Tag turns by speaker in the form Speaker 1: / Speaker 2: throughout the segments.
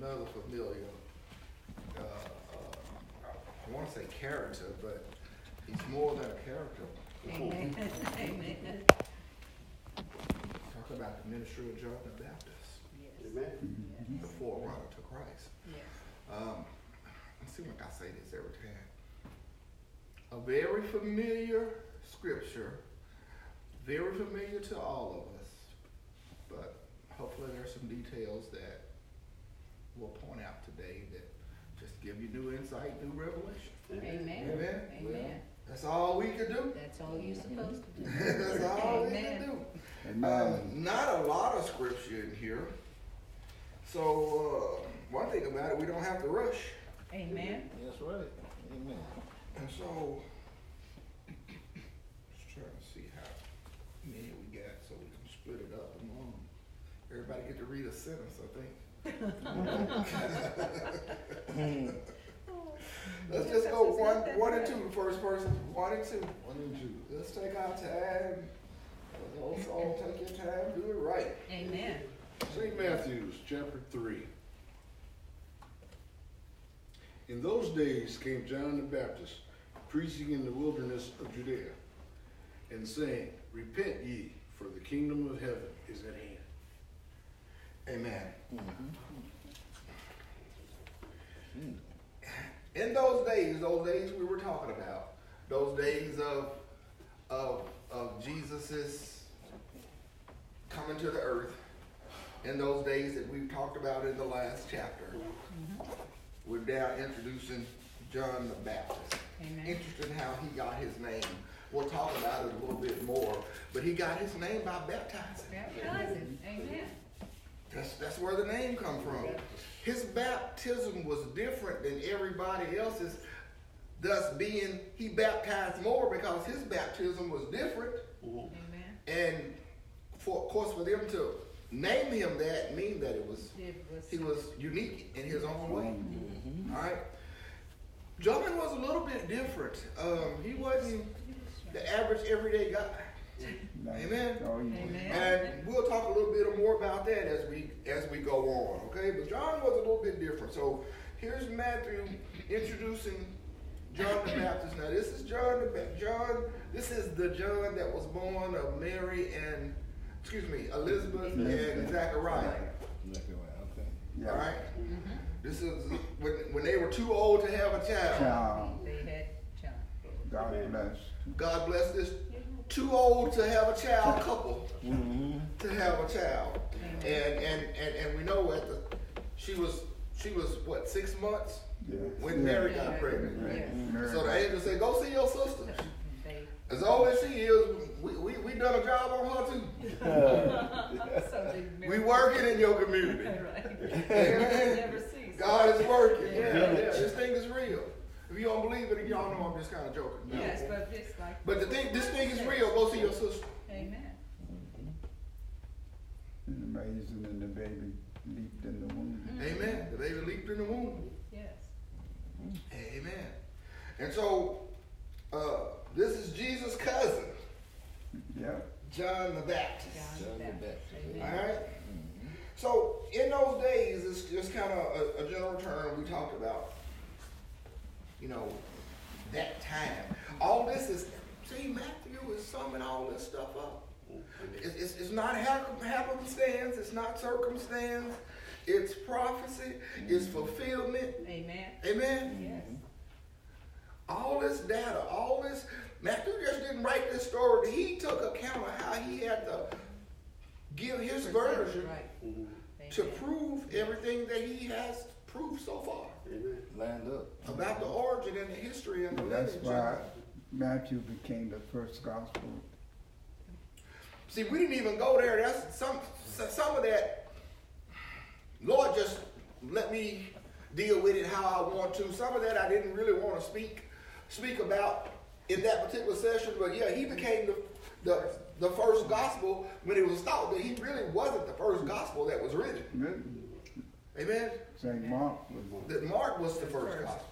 Speaker 1: another familiar, uh, uh, I want to say character, but he's more than a character.
Speaker 2: Amen. Amen.
Speaker 1: Talk about the ministry of John the Baptist,
Speaker 2: Yes.
Speaker 3: Amen.
Speaker 1: the forerunner to Christ.
Speaker 2: Yes.
Speaker 1: Um, it seems like I say this every time. A very familiar scripture, very familiar to all of us, but hopefully there's some details that we'll point out today that just give you new insight, new revelation.
Speaker 2: Amen.
Speaker 1: Amen.
Speaker 2: Amen.
Speaker 1: That's all we can do.
Speaker 2: That's all you're supposed to do.
Speaker 1: That's all we can do.
Speaker 4: Amen.
Speaker 1: Um, not a lot of scripture in here. So, uh, one thing about it, we don't have to rush.
Speaker 2: Amen.
Speaker 4: That's right. Amen.
Speaker 1: And so, just trying to see how many we got so we can split it up among. Everybody get to read a sentence, I think. Let's just go one, one and two, the first person, one and two.
Speaker 4: One and two.
Speaker 1: Let's take our time. Let's all take your time, do it right.
Speaker 2: Amen.
Speaker 3: St. Matthew's, chapter 3. In those days came John the Baptist, preaching in the wilderness of Judea, and saying, Repent ye, for the kingdom of heaven is at hand.
Speaker 1: Amen. Mm-hmm. In those days, those days we were talking about, those days of of of Jesus's coming to the earth, in those days that we've talked about in the last chapter, mm-hmm. we're now introducing John the Baptist.
Speaker 2: Amen.
Speaker 1: Interesting how he got his name. We'll talk about it a little bit more, but he got his name by baptizing.
Speaker 2: Baptizing. Amen.
Speaker 1: That's, that's where the name come from. His baptism was different than everybody else's, thus being he baptized more because his baptism was different.
Speaker 2: Amen.
Speaker 1: And for of course for them to name him that mean that it was
Speaker 2: It was.
Speaker 1: he was unique in his own way. All right. John was a little bit different. Um, he wasn't the average everyday guy. Amen.
Speaker 4: Oh, yeah.
Speaker 2: Amen.
Speaker 1: And we'll talk a little bit more about that as we as we go on, okay? But John was a little bit different. So here's Matthew introducing John the Baptist. Now this is John the ba- John. This is the John that was born of Mary and excuse me Elizabeth and
Speaker 4: Elizabeth.
Speaker 1: Zachariah.
Speaker 4: Okay. Yeah.
Speaker 1: All right. This is when when they were too old to have a child.
Speaker 4: Child.
Speaker 2: They had John.
Speaker 4: God bless.
Speaker 1: God bless this too old to have a child couple.
Speaker 4: Mm-hmm.
Speaker 1: to have a child. And, and, and, and we know at the, she was, she was what, six months
Speaker 4: Yeah.
Speaker 1: when Mary got pregnant.
Speaker 4: Right.
Speaker 2: Yes.
Speaker 4: Mary.
Speaker 1: So the angel said, go see your sister. As old as she is, we, we, we done a job on her too.
Speaker 2: so they
Speaker 1: We working in your community.
Speaker 2: Right.
Speaker 1: Amen.
Speaker 2: Never cease.
Speaker 1: God is working. Yeah,
Speaker 2: Yeah.
Speaker 1: yeah. This thing is real. If you don't believe it, y'all know I'm just kind of joking.
Speaker 2: Yes, but it's like.
Speaker 1: But the thing, this thing is real. Go see your sister.
Speaker 2: Amen.
Speaker 4: And amazing, and the baby leaped in the womb.
Speaker 1: Amen. The baby leaped in the womb.
Speaker 2: Yes.
Speaker 1: Amen. And so, uh, this is Jesus' cousin,
Speaker 4: Yeah.
Speaker 1: John the Baptist.
Speaker 2: John the Baptist.
Speaker 1: All
Speaker 2: Amen.
Speaker 1: right. So in those days, it's just kind of a, a general term we talked about. You know, that time. All this is. See, Matthew is summing all this stuff up. It's, it's, it's not hap- happenstance. It's not circumstance. It's prophecy. It's fulfillment.
Speaker 2: Amen.
Speaker 1: Amen.
Speaker 2: Yes.
Speaker 1: all this data, all this. Matthew just didn't write this story. He took account of how he had to give his version
Speaker 2: Right.
Speaker 1: to prove everything that he has proved so far
Speaker 3: Amen.
Speaker 4: Lined up.
Speaker 1: about the origin and the history and the
Speaker 4: That's
Speaker 1: lineage.
Speaker 4: why Matthew became the first gospel.
Speaker 1: See, we didn't even go there. That's some some of that. Lord, just let me deal with it how I want to. Some of that I didn't really want to speak speak about in that particular session. But yeah, he became the the, the first gospel when it was thought that he really wasn't the first gospel that was written. Mm-hmm.
Speaker 4: Written.
Speaker 1: Amen.
Speaker 4: St. Mark was
Speaker 1: That Mark was the first
Speaker 2: First.
Speaker 1: gospel.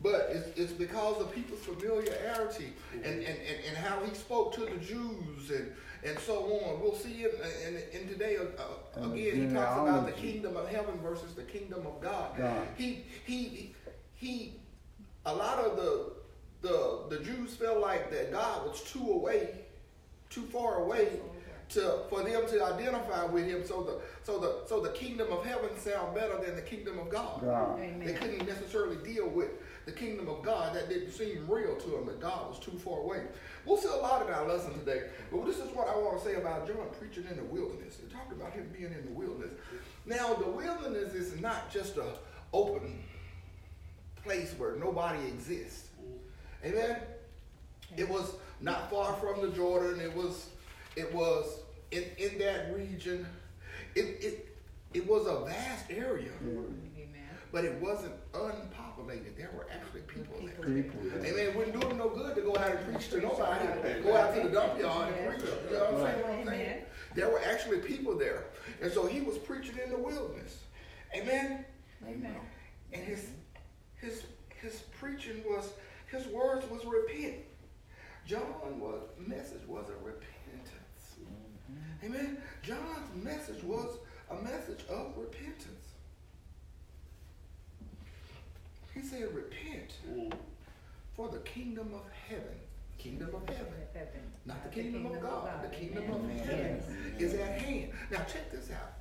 Speaker 1: But it's, it's because of people's familiarity and, and, and, and how he spoke to the Jews and, and so on. We'll see in, in, in today, uh, uh,
Speaker 4: And the
Speaker 1: again, he talks about the kingdom of heaven versus the kingdom of God.
Speaker 4: God.
Speaker 1: He, he, he, a lot of the, the, the Jews felt like that God was too away, too far away to for them to identify with him. So the so the so the kingdom of heaven sound better than the kingdom of God.
Speaker 4: God.
Speaker 1: They couldn't necessarily deal with the kingdom of God. That didn't seem real to them. That God was too far away. We'll see a lot in our lesson today. But this is what I want to say about John preaching in the wilderness. It talked about him being in the wilderness. Now the wilderness is not just a open place where nobody exists. Amen. It was not far from the Jordan. It was, it was in, in that region. It, it, it was a vast area,
Speaker 2: Amen.
Speaker 1: but it wasn't unpopulated. There were actually people there.
Speaker 4: People there.
Speaker 1: Amen. Wouldn't do them no good to go out and preach to nobody. Go out to the dump yard and preach. You know what I'm saying? What I'm saying?
Speaker 2: Amen.
Speaker 1: There were actually people there. And so he was preaching in the wilderness. Amen.
Speaker 2: Amen.
Speaker 1: And his his his preaching was his words was repent. John was message was a repentance. Amen. John's message was a message of repentance. He said, repent mm. for the kingdom of heaven. Kingdom of heaven.
Speaker 2: Heaven.
Speaker 1: Not the kingdom of God. The kingdom of
Speaker 2: Amen.
Speaker 1: heaven
Speaker 2: Yes.
Speaker 1: is at hand. Now check this out.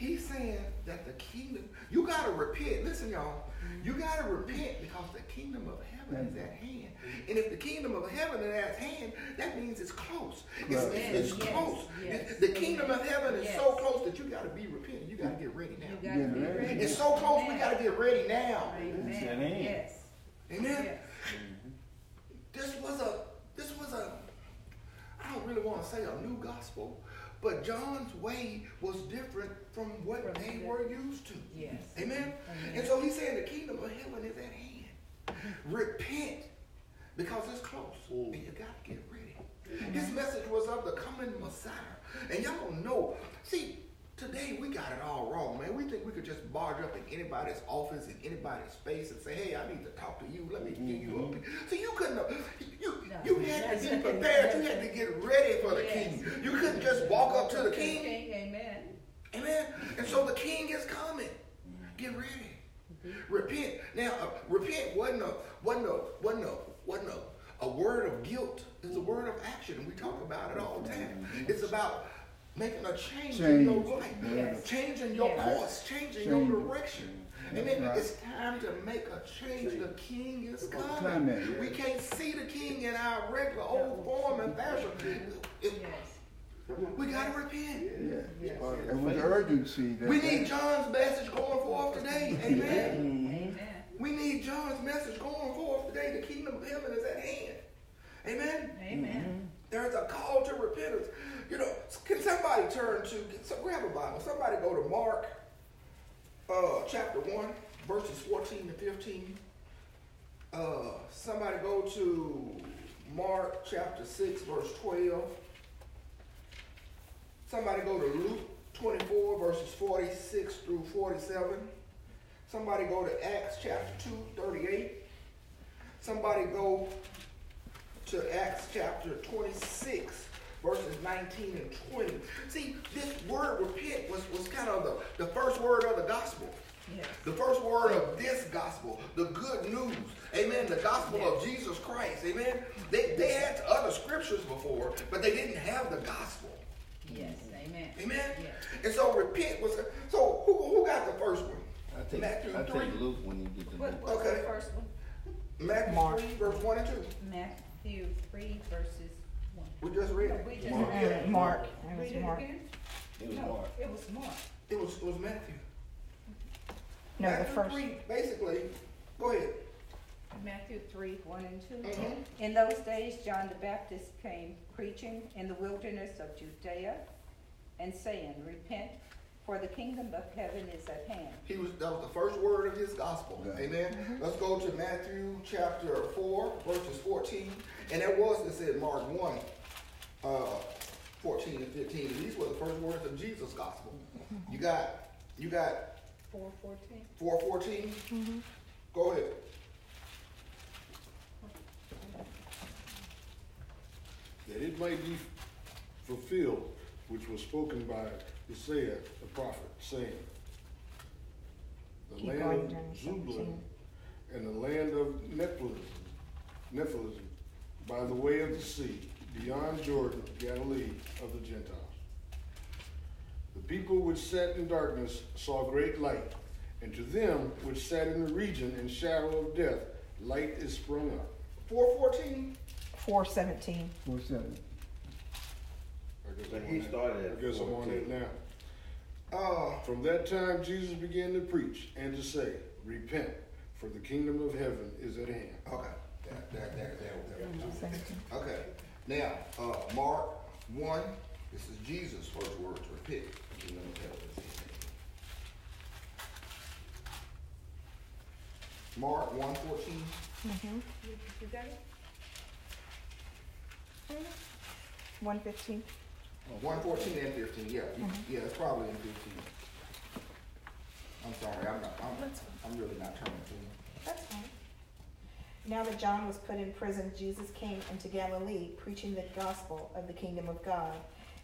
Speaker 1: He's saying that the kingdom, you gotta repent. Listen, y'all, you gotta repent because the kingdom of heaven is at hand. And if the kingdom of heaven is at hand, that means it's close. It's,
Speaker 4: Right.
Speaker 1: it's, it's
Speaker 2: Yes,
Speaker 1: close.
Speaker 2: yes.
Speaker 1: The kingdom of heaven is
Speaker 2: Yes.
Speaker 1: so close that you gotta be repenting. You gotta get ready
Speaker 2: You
Speaker 1: now.
Speaker 2: gotta be ready.
Speaker 1: It's so close, we gotta get ready now.
Speaker 4: It's at
Speaker 2: Amen. Yes.
Speaker 1: Amen. This was a this was a I don't really want to say a new gospel, but John's way was different from what
Speaker 2: From
Speaker 1: they
Speaker 2: the-
Speaker 1: were used to.
Speaker 2: Yes.
Speaker 1: Amen.
Speaker 2: Amen.
Speaker 1: And so he's saying the kingdom of heaven is at hand. Repent because it's close, and you got to get ready. His message was of the coming Messiah, and y'all know. See, today we got it all wrong, man. We think we could just barge up in anybody's office in anybody's space and say, "Hey, I need to talk to you. Let me get you mm-hmm. up." So you couldn't. have- You you had to be prepared. You had to get ready for the
Speaker 2: Yes.
Speaker 1: king. You couldn't just walk up to the king.
Speaker 2: Amen.
Speaker 1: Amen. And so the king is coming. Get ready. Mm-hmm. Repent. Now, uh, repent wasn't a wasn't a wasn't a wasn't a, a word of guilt. It's a word of action, and we talk about it all the time. It's mm-hmm. about making a change, in your life,
Speaker 2: Yes.
Speaker 1: changing your
Speaker 2: Yes.
Speaker 1: course, changing your
Speaker 4: Change.
Speaker 1: direction. Amen.
Speaker 4: Right.
Speaker 1: It's time to make a change. The king is coming.
Speaker 4: Coming.
Speaker 1: We can't see the king in our regular old form and fashion. It-
Speaker 2: Yes.
Speaker 1: we gotta repent.
Speaker 4: Yeah.
Speaker 2: Yes.
Speaker 4: And with urgency. that-
Speaker 1: We need John's message going forth today. Amen.
Speaker 2: Amen.
Speaker 1: We need John's message going forth today. The kingdom of heaven is at hand. Amen.
Speaker 2: Amen.
Speaker 1: There's a call to repentance. You know, can somebody turn to, so grab a Bible. Somebody go to Mark uh, chapter 1, verses 14 to 15. Uh, somebody go to Mark chapter 6, verse 12. Somebody go to Luke 24, verses 46 through 47. Somebody go to Acts chapter 2, 38. Somebody go to Acts chapter 26, verses 19 and 20. See, this word repent was, was kind of the, the first word of the gospel.
Speaker 2: Yes.
Speaker 1: The first word of this gospel, the good news. Amen. The gospel of Jesus Christ. Amen. They, they had other scriptures before, but they didn't have the gospel.
Speaker 2: Yes. Amen.
Speaker 1: Amen.
Speaker 2: Yes.
Speaker 1: And so repent was. So who, who got the first one?
Speaker 5: I take
Speaker 1: Matthew
Speaker 5: I
Speaker 1: 3.
Speaker 5: take Luke when you get to
Speaker 2: What,
Speaker 5: Luke.
Speaker 2: what's
Speaker 1: Okay.
Speaker 2: the first one?
Speaker 1: Matthew 3, verse 1 and 2.
Speaker 2: Matthew three verses one.
Speaker 1: We just read
Speaker 2: No,
Speaker 1: it.
Speaker 2: we just
Speaker 5: Mark.
Speaker 2: read it.
Speaker 6: Mark. It
Speaker 2: Read
Speaker 6: was
Speaker 2: it
Speaker 6: Mark.
Speaker 2: again?
Speaker 5: It was
Speaker 2: No,
Speaker 5: Mark.
Speaker 2: It was Mark.
Speaker 1: It was, it was Matthew.
Speaker 6: No, the first.
Speaker 1: 3, basically. Go ahead.
Speaker 2: Matthew three, one and two.
Speaker 1: Mhm.
Speaker 2: In those days, John the Baptist came preaching in the wilderness of Judea and saying, Repent, for the kingdom of heaven is at hand.
Speaker 1: He was that was the first word of his gospel.
Speaker 4: Yeah.
Speaker 1: Amen. Let's go to Matthew chapter four, verses fourteen. And that was it said Mark one, uh, fourteen and fifteen. These were the first words of Jesus' gospel. You got you got
Speaker 2: Four fourteen?
Speaker 1: four fourteen? Go ahead.
Speaker 3: that it might be fulfilled, which was spoken by Isaiah the prophet, saying, The
Speaker 6: Keep
Speaker 3: land
Speaker 6: going,
Speaker 3: of
Speaker 6: Jeremy,
Speaker 3: Zebulun and the land of Nephilim, Nephilim, by the way of the sea, beyond Jordan, Galilee of the Gentiles. The people which sat in darkness saw great light, and to them which sat in the region and shadow of death, light is sprung up.
Speaker 1: Four fourteen.
Speaker 6: Four seventeen.
Speaker 4: Four seven.
Speaker 3: I guess
Speaker 5: But
Speaker 3: I'm
Speaker 5: he started at
Speaker 3: I guess I'm on it now.
Speaker 1: Uh,
Speaker 3: From that time, Jesus began to preach and to say, Repent, for the kingdom of heaven is at hand.
Speaker 1: okay. There, there.
Speaker 6: Seventeen.
Speaker 1: Okay. Now, uh, Mark one. This is Jesus' first words. Repent. You know, tell us. Mark one fourteen.
Speaker 6: Mhm.
Speaker 2: You got it?
Speaker 6: One fifteen.
Speaker 1: One fourteen and fifteen. Yeah, you- yeah, it's probably in fifteen. I'm sorry. I'm not. I'm, I'm really not turning to. you.
Speaker 6: That's fine. Now that John was put in prison, Jesus came into Galilee, preaching the gospel of the kingdom of God,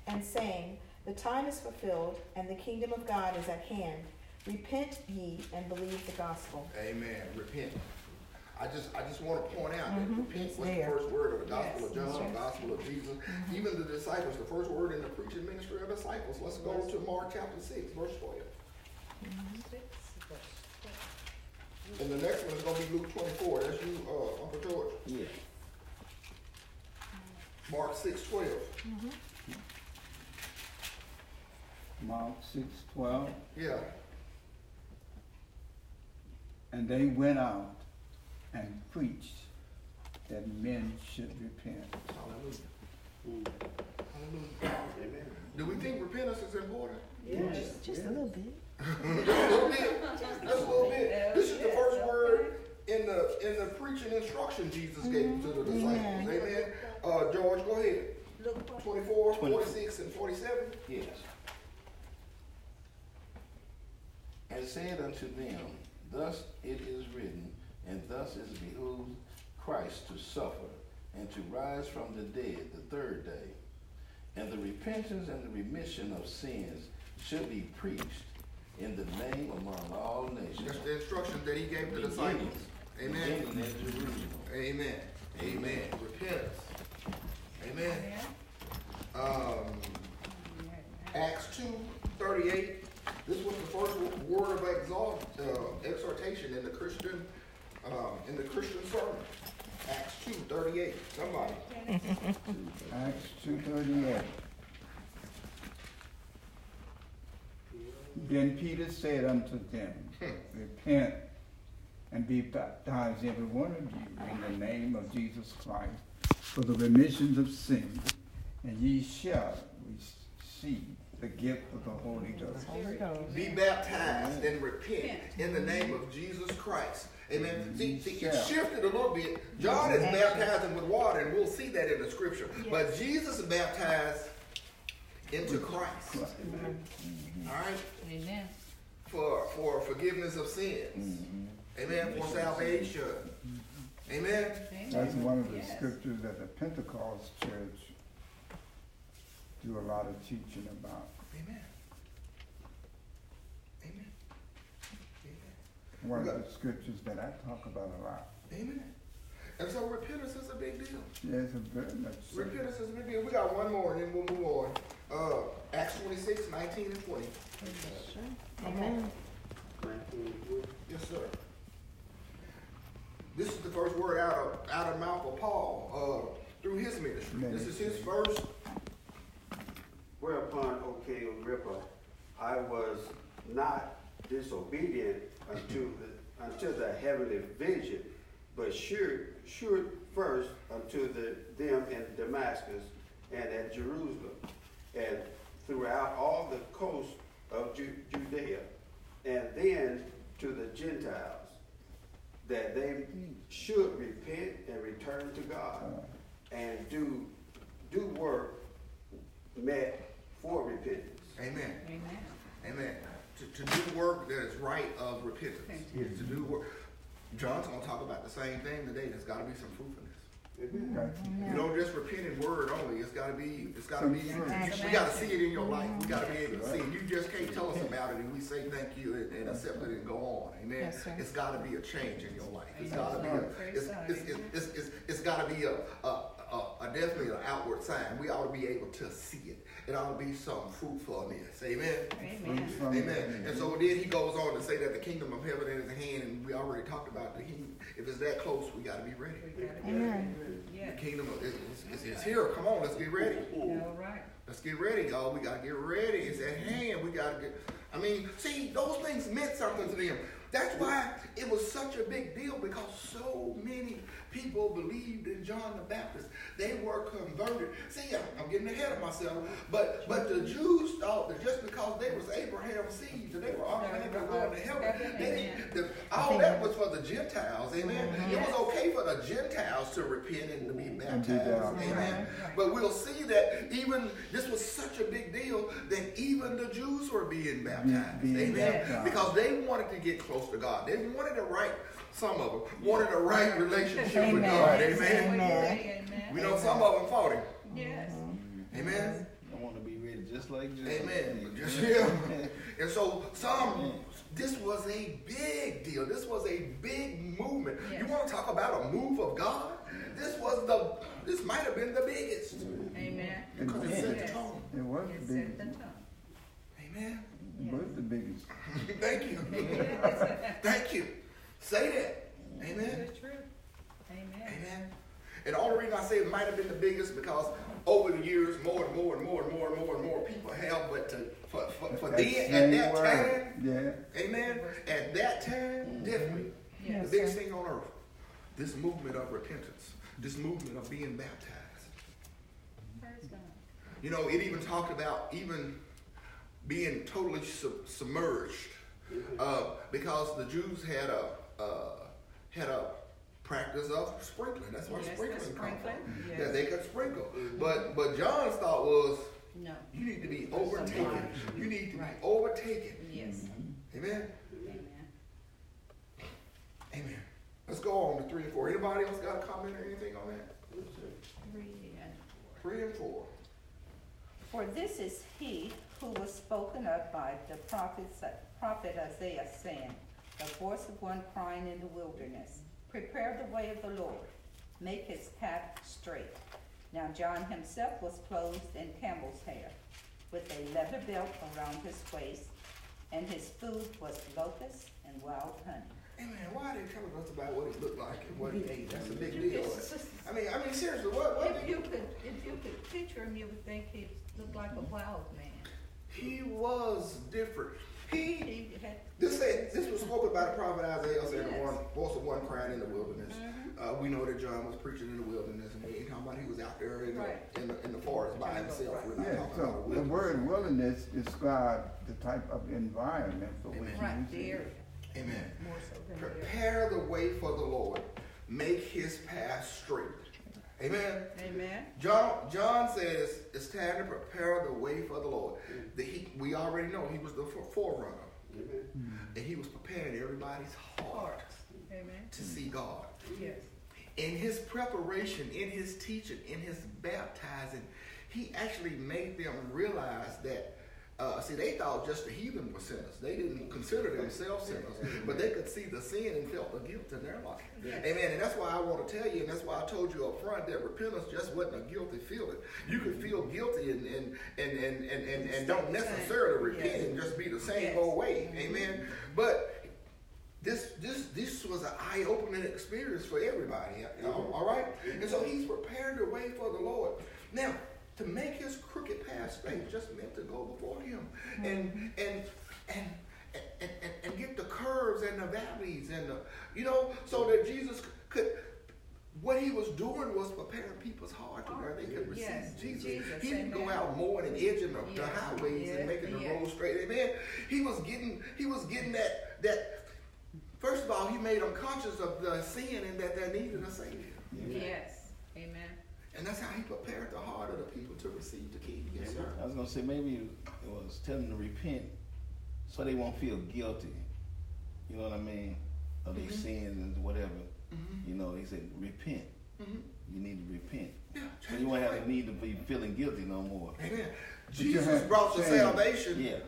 Speaker 6: and saying, The time is fulfilled, and the kingdom of God is at hand. Repent ye and believe the gospel.
Speaker 1: Amen. Repent. I just, I just want to point out that
Speaker 6: Mhm,
Speaker 1: repent was the first word of the gospel of John,
Speaker 6: yes.
Speaker 1: the gospel of Jesus. Even the disciples, the first word in the preaching ministry of disciples. Let's go to Mark chapter six, verse twelve.
Speaker 2: Six, verse
Speaker 1: And the next one is gonna be Luke twenty-four. That's you, uh, Uncle George.
Speaker 5: Yeah.
Speaker 1: Mark six, twelve.
Speaker 4: Mark six twelve.
Speaker 1: Yeah.
Speaker 4: And they went out and preached that men should repent.
Speaker 1: Hallelujah. Hallelujah.
Speaker 5: Amen.
Speaker 1: Do we think repentance is important?
Speaker 2: Yes.
Speaker 6: Just a little bit.
Speaker 1: Just a little bit. Just a little bit. This is the first word in the, in the preaching instruction Jesus gave to the disciples.
Speaker 6: Amen.
Speaker 1: Amen. Uh, George, go ahead.
Speaker 2: Luke what
Speaker 1: 24,
Speaker 5: Twenty-
Speaker 1: 46, and forty-seven.
Speaker 5: Yes. And said unto them, Thus it is written, and thus it behooved Christ to suffer, and to rise from the dead the third day, and the repentance and the remission of sins should be preached in the name among all nations.
Speaker 1: That's the instruction that he gave to the disciples. Amen.
Speaker 5: beginning.
Speaker 1: Amen. Amen. Repentance. Amen. Um, Acts two thirty-eight. This was the first word of exalt, uh, exhortation in the Christian, um, in the Christian sermon. Acts two thirty-eight. Somebody.
Speaker 4: Acts two thirty-eight. Then Peter said unto them, Repent and be baptized every one of you in the name of Jesus Christ for the remission of sins, and ye shall receive the gift of the Holy Ghost.
Speaker 1: Be baptized and repent in the name of Jesus Christ. Amen. See, see, it shifted a little bit. John is baptizing with water, and we'll see that in the scripture. But Jesus is baptized into Christ. All right?
Speaker 2: Amen.
Speaker 1: For for forgiveness of sins. Mm-hmm. Amen. For salvation. Amen.
Speaker 4: That's one of the
Speaker 2: Yes.
Speaker 4: scriptures that the Pentecost church do a lot of teaching about.
Speaker 1: Amen. Amen. Amen.
Speaker 4: One of the scriptures that I talk about a lot.
Speaker 1: Amen. And so repentance is a big deal.
Speaker 4: Yes, a very much so.
Speaker 1: Repentance is a big deal. We got one more and then we'll move on. Uh, Acts 26, 19 and 20.
Speaker 6: Amen.
Speaker 1: Yes, sir. This is the first word out of out of mouth of Paul uh, through his ministry. This is his first.
Speaker 7: Whereupon, O king Agrippa, I was not disobedient unto the, unto the heavenly vision, but sure, sure first unto the, them in Damascus and at Jerusalem, and throughout all the coast of Ju- Judea, and then to the Gentiles, that they should repent and return to God, and do, do work met for repentance.
Speaker 1: Amen.
Speaker 2: Amen.
Speaker 1: Amen. To, to do work that is right of repentance. Yes. To do work. John's gonna talk about the same thing today. There's gotta be some fruitfulness.
Speaker 7: Amen.
Speaker 4: Gotcha.
Speaker 1: You don't just repent in word only. It's gotta be, it's gotta be,
Speaker 4: Some fruit.
Speaker 1: we gotta see it in your life. We gotta be able to see it. You just can't tell us about it and we say thank you and, and accept it and go on. Amen.
Speaker 6: Yes.
Speaker 1: It's gotta be a change in your life. It's gotta be a, it's, it's, it's, it's, it's, it's gotta be a, a, a, a definitely an outward sign. We ought to be able to see it. It ought to be some fruitfulness. Amen.
Speaker 2: Amen.
Speaker 4: Fruit
Speaker 1: Amen. And so then he goes on to say that the kingdom of heaven is at hand, and we already talked about the kingdom. If it's that close, we got to be ready.
Speaker 2: We gotta be
Speaker 6: Amen.
Speaker 2: ready.
Speaker 1: The kingdom of, it's, it's, it's here. Come on, let's get ready.
Speaker 2: All right.
Speaker 1: Let's get ready, y'all. We got to get ready. It's at hand. We got to get. I mean, see, those things meant something to them. That's why it was such a big deal because so many people believed in John the Baptist. They were converted. See, I'm, I'm getting ahead of myself, but but the Jews thought that just because they was Abraham's seed, that they were automatically going to heaven. They the, all that was for the Gentiles. Amen. It was okay for the Gentiles to repent and to be baptized.
Speaker 4: baptized.
Speaker 1: Amen. But we'll see that even this was such a big deal that even the Jews were being baptized. Amen. Because they wanted to get close to God. They wanted the right, some of them wanted a right relationship with
Speaker 6: Amen.
Speaker 1: God.
Speaker 2: Yes,
Speaker 1: Amen.
Speaker 2: Amen.
Speaker 1: We know some of them fought him.
Speaker 2: Yes.
Speaker 1: Amen.
Speaker 5: I want to be ready just like Jesus.
Speaker 1: Amen. Just yeah. And so some this was a big deal. This was a big movement. You want to talk about a move of God? This was the this might have been the biggest.
Speaker 2: Amen.
Speaker 1: Because it set the tone.
Speaker 4: It was
Speaker 2: It
Speaker 4: the
Speaker 2: set the
Speaker 4: biggest.
Speaker 2: tone.
Speaker 1: Amen.
Speaker 4: It was the biggest.
Speaker 1: Thank you. Thank you. Say that. Amen.
Speaker 2: It's true. Amen.
Speaker 1: Amen. And all the only reason I say it might have been the biggest because over the years, more and more and more and more and more and more people have, but to, for, for, for then, at that
Speaker 4: word.
Speaker 1: time,
Speaker 4: Yeah.
Speaker 1: amen, at that time, definitely,
Speaker 2: Yes,
Speaker 1: the biggest
Speaker 6: sir.
Speaker 1: thing on earth, this movement of repentance, this movement of being baptized.
Speaker 2: God.
Speaker 1: You know, it even talked about even being totally sub- submerged uh, because the Jews had a uh, had a practice of sprinkling. That's where
Speaker 2: Yes, the
Speaker 1: sprinkling comes from.
Speaker 2: yes.
Speaker 1: That they could sprinkle. But but John's thought was
Speaker 2: No.
Speaker 1: you need to be overtaken. You need to be
Speaker 2: Right.
Speaker 1: overtaken.
Speaker 2: Yes.
Speaker 1: Amen.
Speaker 2: Amen.
Speaker 1: Amen. Let's go on to three and four. Anybody else got a comment or anything on that?
Speaker 2: Three and four.
Speaker 1: Three and four.
Speaker 2: For this is he who was spoken of by the prophet, prophet Isaiah, saying, The voice of one crying in the wilderness, Prepare the way of the Lord, make his path straight. Now John himself was clothed in camel's hair, with a leather belt around his waist, and his food was locusts and wild honey.
Speaker 1: Hey man, why are they telling us about what he looked like and what he ate? That's a big deal. I mean, I mean, seriously, what? what
Speaker 2: If you could, if you could picture him, you would think he looked like a wild man.
Speaker 1: he was different. He
Speaker 2: He
Speaker 1: this said this was spoken by the prophet Isaiah saying the
Speaker 2: Yes.
Speaker 1: one voice of one crying in the wilderness.
Speaker 2: Mhm.
Speaker 1: Uh, we know that John was preaching in the wilderness, and we ain't talking about he was out there in the in the, in the forest by himself. We're not
Speaker 4: Yeah,
Speaker 1: talking about a
Speaker 4: so the word wilderness describes the type of environment for which
Speaker 1: Amen.
Speaker 4: he
Speaker 2: Right,
Speaker 4: was
Speaker 2: the area,
Speaker 1: Amen.
Speaker 2: more so than the area.
Speaker 1: Prepare the way for the Lord. Make his path straight. Amen.
Speaker 2: Amen.
Speaker 1: John John says it's time to prepare the way for the Lord. Mm. That he, we already know he was the forerunner,
Speaker 7: Amen.
Speaker 1: and he was preparing everybody's heart
Speaker 2: Amen.
Speaker 1: to see God.
Speaker 2: Yes.
Speaker 1: In his preparation, in his teaching, in his baptizing, he actually made them realize that. Uh, see, they thought just the heathen were sinners. They didn't consider themselves sinners, but they could see the sin and felt the guilt in their life.
Speaker 2: Yes.
Speaker 1: Amen. And that's why I want to tell you, and that's why I told you up front that repentance just wasn't a guilty feeling. You could feel guilty and and and and and, and, and don't necessarily repent
Speaker 2: Yes.
Speaker 1: and just be the same
Speaker 2: Yes.
Speaker 1: old way. Amen. But this this this was an eye-opening experience for everybody. know, All right, and so he's prepared the way for the Lord. Now, to make his crooked path straight just meant to go before him and mm-hmm. and and. And, and, and get the curves and the valleys and the you know so that Jesus could what he was doing was preparing people's heart to where they could receive
Speaker 2: Yes,
Speaker 1: Jesus.
Speaker 2: Jesus,
Speaker 1: He didn't go out mowing and edging the, the highways and making the roads straight. Amen. He was getting he was getting that that first of all he made them conscious of the sin and that they needed a savior.
Speaker 2: Yes. Amen.
Speaker 1: And that's how he prepared the heart of the people to receive the king. Yes, sir.
Speaker 5: I was gonna say maybe it was telling them to repent so they won't feel guilty. You know what I mean? of their
Speaker 1: Mhm.
Speaker 5: sins and whatever,
Speaker 1: Mhm.
Speaker 5: you know, he said, repent.
Speaker 1: Mhm.
Speaker 5: You need to repent.
Speaker 1: Yeah,
Speaker 5: So you won't have the need to be feeling guilty no more.
Speaker 1: Amen. Jesus brought the
Speaker 4: change.
Speaker 1: salvation.
Speaker 5: Yeah.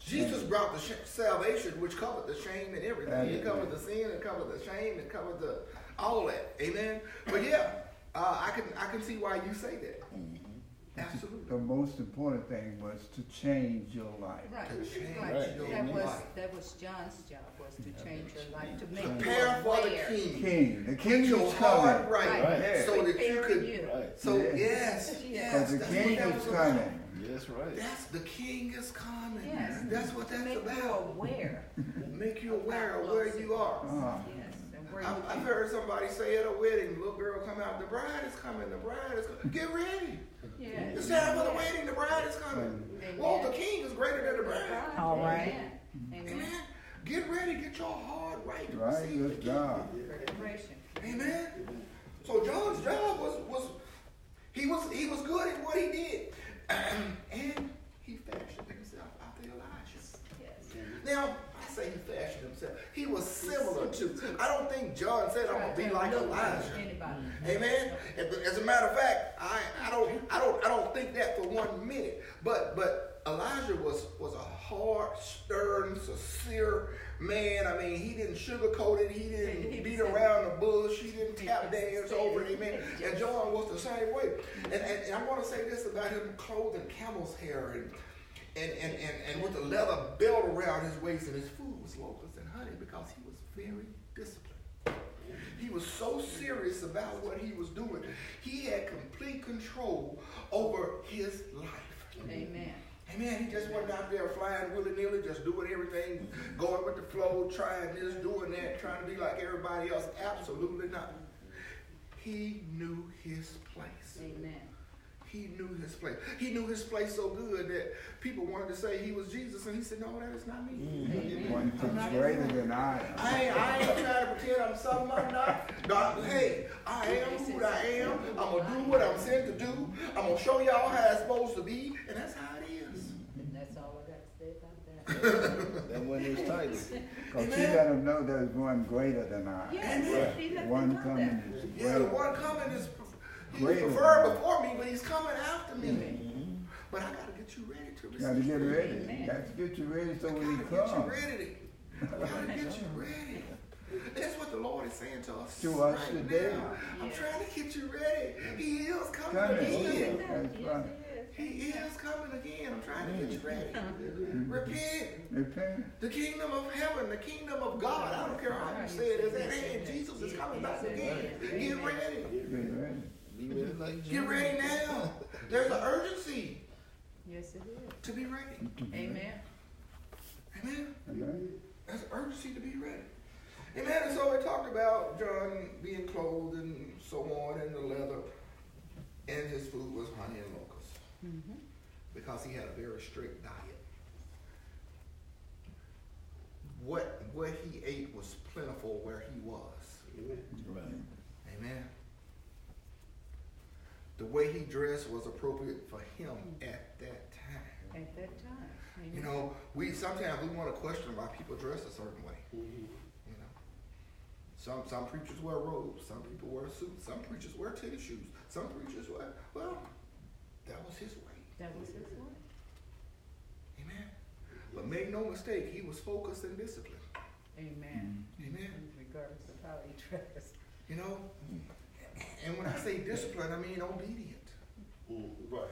Speaker 1: Jesus brought the sh- salvation, which covered the shame and everything. It
Speaker 4: Amen.
Speaker 1: covered the sin, it covered the shame, it covered the all that. Amen. But yeah, uh, I can I can see why you say that.
Speaker 5: Mhm.
Speaker 1: Absolutely.
Speaker 4: The most important thing was to change your life.
Speaker 2: Right,
Speaker 1: To change
Speaker 2: right.
Speaker 1: your
Speaker 2: That was, that was John's job, was to change your life, to make you
Speaker 1: Prepare for the
Speaker 2: aware.
Speaker 1: king.
Speaker 4: King, the king
Speaker 1: Get your
Speaker 4: is
Speaker 1: heart
Speaker 4: coming.
Speaker 1: right,
Speaker 5: Right.
Speaker 1: so that you could.
Speaker 2: you.
Speaker 5: Right.
Speaker 1: So
Speaker 4: Yes.
Speaker 1: yes, yes,
Speaker 4: Because the king
Speaker 1: is that
Speaker 4: is coming.
Speaker 5: That's right.
Speaker 1: That's the king is coming.
Speaker 2: Yes.
Speaker 1: That's what
Speaker 2: To
Speaker 1: that's
Speaker 2: make you
Speaker 1: about.
Speaker 2: aware,
Speaker 1: Make you aware of where you are.
Speaker 4: Ah,
Speaker 2: yes, and where
Speaker 1: I've, I've heard somebody say at a wedding, little girl come out, the bride is coming, the bride is coming. Get ready.
Speaker 2: Yes.
Speaker 1: It's time for the wedding, the bride is coming.
Speaker 2: Amen.
Speaker 1: Well, the king is greater than the bride.
Speaker 6: All right.
Speaker 2: Amen.
Speaker 1: Amen. Get ready, get your heart right. to
Speaker 4: right
Speaker 1: receive
Speaker 4: with
Speaker 1: the king.
Speaker 4: God.
Speaker 2: Preparation.
Speaker 1: Amen. So John's job was was he was he was good at what he did, and he fashioned himself after Elijah.
Speaker 2: Yes.
Speaker 1: Now He fashioned himself. He was similar to. I don't think John said I'm gonna be like Elijah. Amen. As as a matter of fact, I, I don't I don't I don't think that for one minute. But but Elijah was was a hard, stern, sincere man. I mean, he didn't sugarcoat it. He didn't beat around the bush. He didn't tap dance over it. Amen. And John was the same way. And, and, and I want to say this about him clothing camel's hair and and, and, and, and with a leather belt around his waist, and his food was locusts and honey because he was very disciplined. He was so serious about what he was doing. He had complete control over his life.
Speaker 2: Amen.
Speaker 1: Amen. He just wasn't out there flying willy nilly, just doing everything, going with the flow, trying this, doing that, trying to be like everybody else. Absolutely not. He knew his place.
Speaker 2: Amen.
Speaker 1: He knew his place. He knew his place so good that people wanted to say he was Jesus, and he said, "No, that is not me." Mm-hmm.
Speaker 4: One is greater than I am.
Speaker 1: I ain't, I ain't trying to pretend I'm something I'm not. No, hey, I am who I am. I'm gonna do what I'm sent to do. I'm gonna show y'all how it's supposed to be, and that's how it is.
Speaker 2: And that's all I got to say about that.
Speaker 5: That wasn't his title.
Speaker 4: Because he let them know there's one greater than I.
Speaker 2: Yes, he let
Speaker 4: One
Speaker 2: know
Speaker 4: coming
Speaker 2: that.
Speaker 4: is
Speaker 1: Yeah, the one coming is he preferred before me, but he's coming after me. Mm-hmm. But I gotta get you ready to receive.
Speaker 4: Got to get ready.
Speaker 2: Amen.
Speaker 4: Got to get you ready so
Speaker 1: I
Speaker 4: when he
Speaker 1: gotta get you
Speaker 4: comes.
Speaker 1: ready. Gotta get you ready. That's what the Lord is saying to us.
Speaker 4: To us
Speaker 1: right
Speaker 4: today.
Speaker 1: Now. I'm trying to get you ready. He is coming
Speaker 4: Coming.
Speaker 1: again.
Speaker 4: That's
Speaker 2: Yes,
Speaker 4: right.
Speaker 2: it
Speaker 1: He is coming again. I'm trying to get you ready. Mm-hmm. Repent.
Speaker 4: Repent.
Speaker 1: The kingdom of heaven, the kingdom of God. I don't care how you say it is at hand. Jesus is coming back again. Get ready.
Speaker 4: Get ready.
Speaker 5: Be ready like
Speaker 1: Get ready now. There's an urgency
Speaker 2: Yes, it is.
Speaker 1: to be ready.
Speaker 2: Amen.
Speaker 1: Amen.
Speaker 4: Amen.
Speaker 1: There's an urgency to be ready. Amen. And so we talked about John being clothed and so on in the leather, and his food was honey and locusts
Speaker 2: Mhm.
Speaker 1: because he had a very strict diet. What what he ate was plentiful where he was.
Speaker 5: Right.
Speaker 1: Amen. The way he dressed was appropriate for him mm-hmm. at that time.
Speaker 2: At that time.
Speaker 1: You know, we sometimes we want to question why people dress a certain way. Mm-hmm. You know, some some preachers wear robes, some people wear suits, some preachers wear tennis shoes, some preachers wear well, that was his way.
Speaker 2: That was his way.
Speaker 1: Amen. But make no mistake, he was focused and disciplined.
Speaker 2: Amen.
Speaker 1: Amen.
Speaker 2: Regardless of how he dressed.
Speaker 1: You know, mm-hmm. And when I say discipline, I mean obedient.
Speaker 7: Mm, right.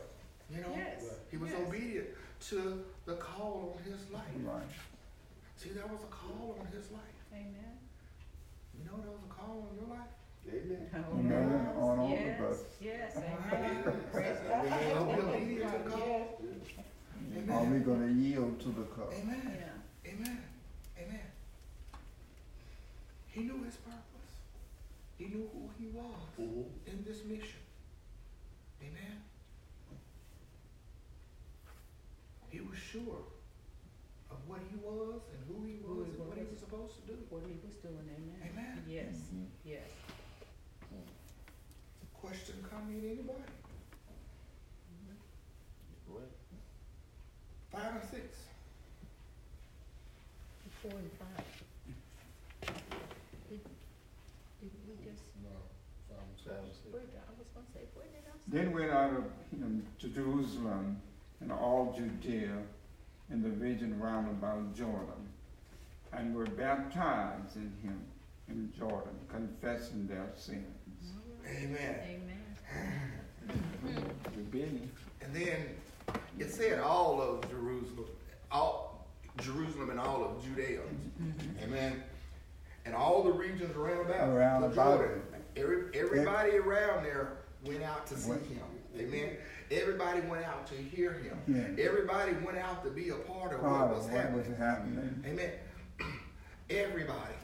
Speaker 1: You know,
Speaker 2: Yes.
Speaker 1: he was
Speaker 2: yes.
Speaker 1: obedient to the call on his life.
Speaker 4: Right.
Speaker 1: See, there was a call on his life.
Speaker 2: Amen.
Speaker 1: You know, there was a call on your life.
Speaker 7: Amen.
Speaker 2: Oh,
Speaker 4: Amen.
Speaker 2: yes,
Speaker 4: On all of
Speaker 2: yes,
Speaker 4: us.
Speaker 2: Yes,
Speaker 1: Amen.
Speaker 2: amen. Praise God.
Speaker 1: Are we obedient to the call?
Speaker 4: Are we going to yield to the call?
Speaker 1: Amen.
Speaker 2: Yeah.
Speaker 1: Amen. Amen. He knew his purpose. He knew who he was
Speaker 7: Mhm.
Speaker 1: in this mission. Amen. He was sure of what he was and who he
Speaker 2: Who
Speaker 1: was
Speaker 2: he
Speaker 1: and what he
Speaker 2: was.
Speaker 1: was supposed to do.
Speaker 2: What he was doing, amen.
Speaker 1: Amen.
Speaker 2: Yes,
Speaker 5: Mhm.
Speaker 2: yes.
Speaker 1: Question coming anybody?
Speaker 5: Right.
Speaker 1: Five and six.
Speaker 2: Four and five.
Speaker 4: Then went out of him to Jerusalem and all Judea and the region round about Jordan, and were baptized in him in Jordan, confessing their sins.
Speaker 1: Amen.
Speaker 2: Amen.
Speaker 1: And then it said all of Jerusalem, all Jerusalem and all of Judea. Mm-hmm. Amen. And all the regions around about.
Speaker 4: Around
Speaker 1: the
Speaker 4: about
Speaker 1: Jordan. Every, everybody around there went out to see him. Amen. Everybody went out to hear him.
Speaker 4: Yeah.
Speaker 1: Everybody went out to be a part of
Speaker 4: Part
Speaker 1: what was
Speaker 4: of what
Speaker 1: happening.
Speaker 4: was happening.
Speaker 1: Amen. Everybody.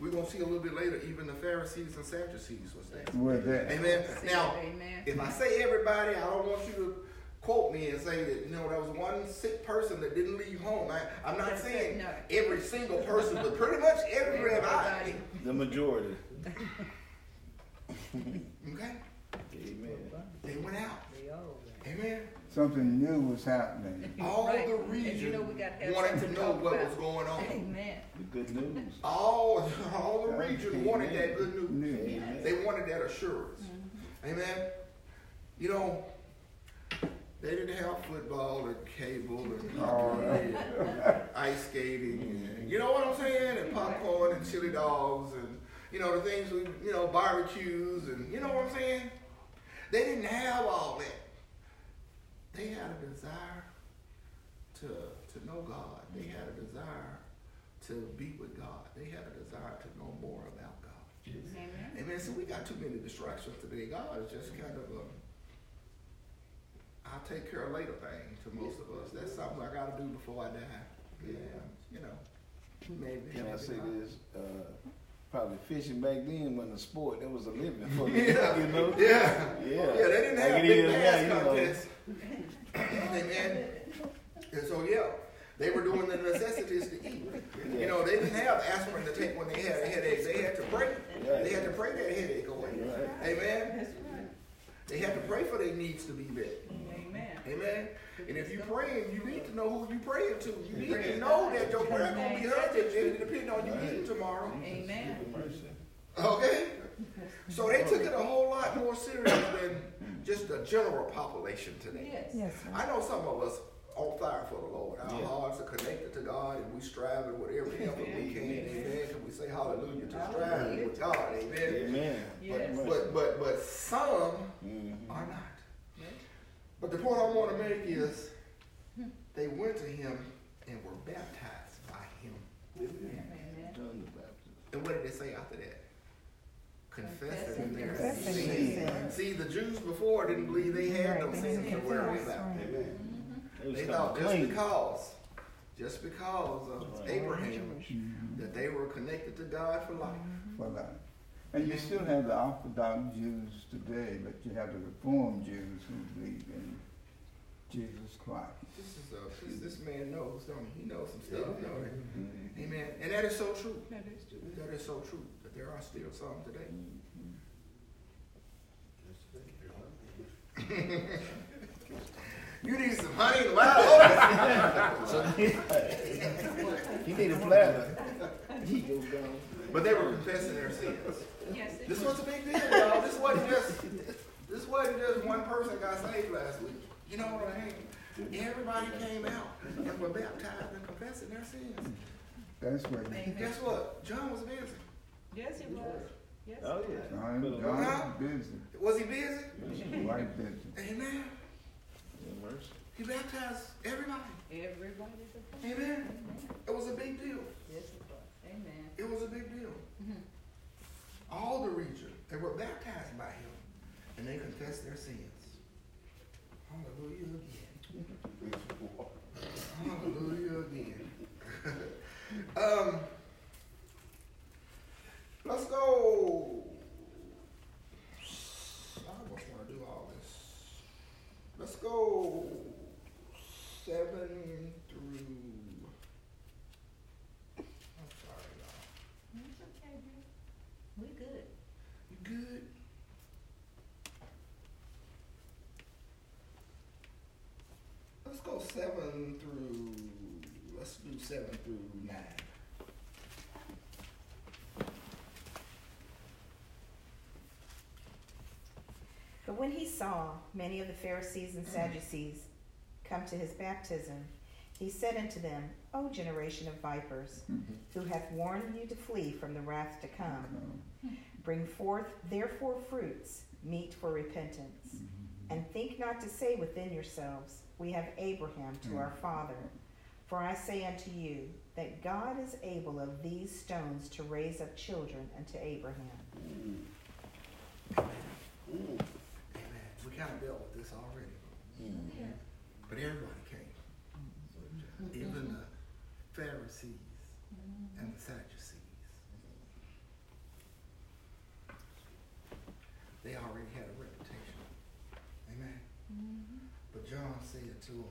Speaker 1: We're going to see a little bit later, even the Pharisees and Sadducees was there.
Speaker 4: Were there.
Speaker 1: Amen. Now,
Speaker 2: Amen.
Speaker 1: if I say everybody, I don't want you to quote me and say that, you know, there was one sick person that didn't leave home. I, I'm not
Speaker 2: That's
Speaker 1: saying
Speaker 2: no.
Speaker 1: every single person, but pretty much everybody.
Speaker 2: Everybody.
Speaker 5: The majority.
Speaker 1: Okay?
Speaker 5: Amen.
Speaker 1: They went out. Amen.
Speaker 4: Something new was happening.
Speaker 1: All
Speaker 2: Right.
Speaker 1: the
Speaker 2: And you
Speaker 1: region
Speaker 2: know we gotta have
Speaker 1: wanted to
Speaker 2: to
Speaker 1: know what
Speaker 2: about.
Speaker 1: was going on.
Speaker 2: Amen.
Speaker 5: The good news.
Speaker 1: All, all the region wanted that good news.
Speaker 4: New.
Speaker 5: Amen.
Speaker 1: They wanted that assurance. Mm-hmm. Amen. You know, they didn't have football and cable and
Speaker 4: Oh,
Speaker 1: hockey and ice skating and you know what I'm saying? And popcorn and chili dogs and you know the things we you know, barbecues and you know what I'm saying? They didn't have all that. They had a desire to to know God. They had a desire to be with God. They had a desire to know more about God.
Speaker 2: Amen.
Speaker 1: Amen. So we got too many distractions today. God is just kind of a I'll take care of later thing to most of us. That's something I gotta do before I die. Yeah, you know. Maybe.
Speaker 5: Can I say
Speaker 1: not.
Speaker 5: this? Uh, probably fishing back then wasn't a sport. That was a living for me.
Speaker 1: Yeah.
Speaker 5: You know?
Speaker 1: Yeah.
Speaker 5: Yeah.
Speaker 1: Yeah, they didn't have
Speaker 5: it
Speaker 1: big
Speaker 5: is
Speaker 1: bass
Speaker 5: now, you know.
Speaker 1: contests. Amen. And so yeah, they were doing the necessities to eat. You know, they didn't have aspirin to take when they had a headache. They had to pray. They had to pray that headache away.
Speaker 5: Right.
Speaker 1: Amen.
Speaker 2: That's right.
Speaker 1: They had to pray for their needs to be met.
Speaker 2: Amen.
Speaker 1: Amen. And if you're praying, you need to know who you're praying to. You need to know that your prayer gonna be heard and it depends on you eating tomorrow.
Speaker 2: Amen.
Speaker 1: Okay? So they took it a whole lot more serious than just the general population today.
Speaker 2: Yes.
Speaker 6: Yes,
Speaker 1: I know some of us on fire for the Lord. Our
Speaker 5: Yeah.
Speaker 1: hearts are connected to God and we striving with every effort we can. Amen. Can we say hallelujah to striving with God? Amen.
Speaker 5: Amen.
Speaker 2: Yes.
Speaker 1: But but but some
Speaker 5: Mhm.
Speaker 1: are not. But the point I want to make is they went to him and were baptized by him.
Speaker 2: Amen.
Speaker 5: John.
Speaker 1: And what did they say after that? Confessing
Speaker 2: Confessing
Speaker 1: their
Speaker 2: their
Speaker 1: sins.
Speaker 6: sins.
Speaker 1: See, the Jews before didn't believe they had no
Speaker 6: Right,
Speaker 1: sins to worry about.
Speaker 7: Amen.
Speaker 5: They was
Speaker 1: They
Speaker 5: coming
Speaker 1: thought just because, just because of Abraham,
Speaker 4: Mhm.
Speaker 1: that they were connected to God for life.
Speaker 4: For that. And you still have the Orthodox Jews today, but you have the Reformed Jews who believe in Jesus Christ.
Speaker 1: This is a, this, this man knows, don't he? He knows some stuff, don't he?
Speaker 5: Mhm.
Speaker 1: Amen. And that is so true.
Speaker 2: That is true.
Speaker 1: That is so true. That there are still some today. You need some honey and wild oats.
Speaker 5: He need a platter. He goes down.
Speaker 1: But they were confessing their sins.
Speaker 2: Yes,
Speaker 1: This
Speaker 2: was.
Speaker 1: was a big deal, y'all. This wasn't just this wasn't just one person got saved last week. You know what I mean? Everybody came out and were baptized and confessing their sins.
Speaker 4: That's what
Speaker 1: And guess what? John was busy.
Speaker 2: Yes, he was. Yes.
Speaker 5: Oh, yeah.
Speaker 4: John,
Speaker 5: Could've
Speaker 4: John
Speaker 1: Huh?
Speaker 4: is busy,
Speaker 1: Was he busy?
Speaker 4: quite busy.
Speaker 1: Amen. He baptized everybody.
Speaker 2: Everybody's a
Speaker 1: Amen. It was a big deal.
Speaker 2: Yes, it was. Amen.
Speaker 1: It was a big deal.
Speaker 2: Mhm.
Speaker 1: All the region, they were baptized by him, and they confess their sins. Hallelujah again. Hallelujah again. um, let's go. I almost want to do all this. Let's go seven through. I'm sorry, y'all.
Speaker 2: It's okay, dear. We good.
Speaker 1: You good? Let's go seven through, let's do seven through nine.
Speaker 6: But when he saw many of the Pharisees and Sadducees come to his baptism, he said unto them, O generation of vipers, mm-hmm. who hath warned you to flee from the wrath to come, mm-hmm. bring forth therefore fruits meet for repentance. And think not to say within yourselves, We have Abraham to mm. our father. For I say unto you, that God is able of these stones to raise up children unto Abraham. Mm.
Speaker 1: Amen. Mm. Amen. We kind of dealt with this already. But everybody came. Even the Pharisees and the Sadducees. They already had a reputation. Amen. But John said to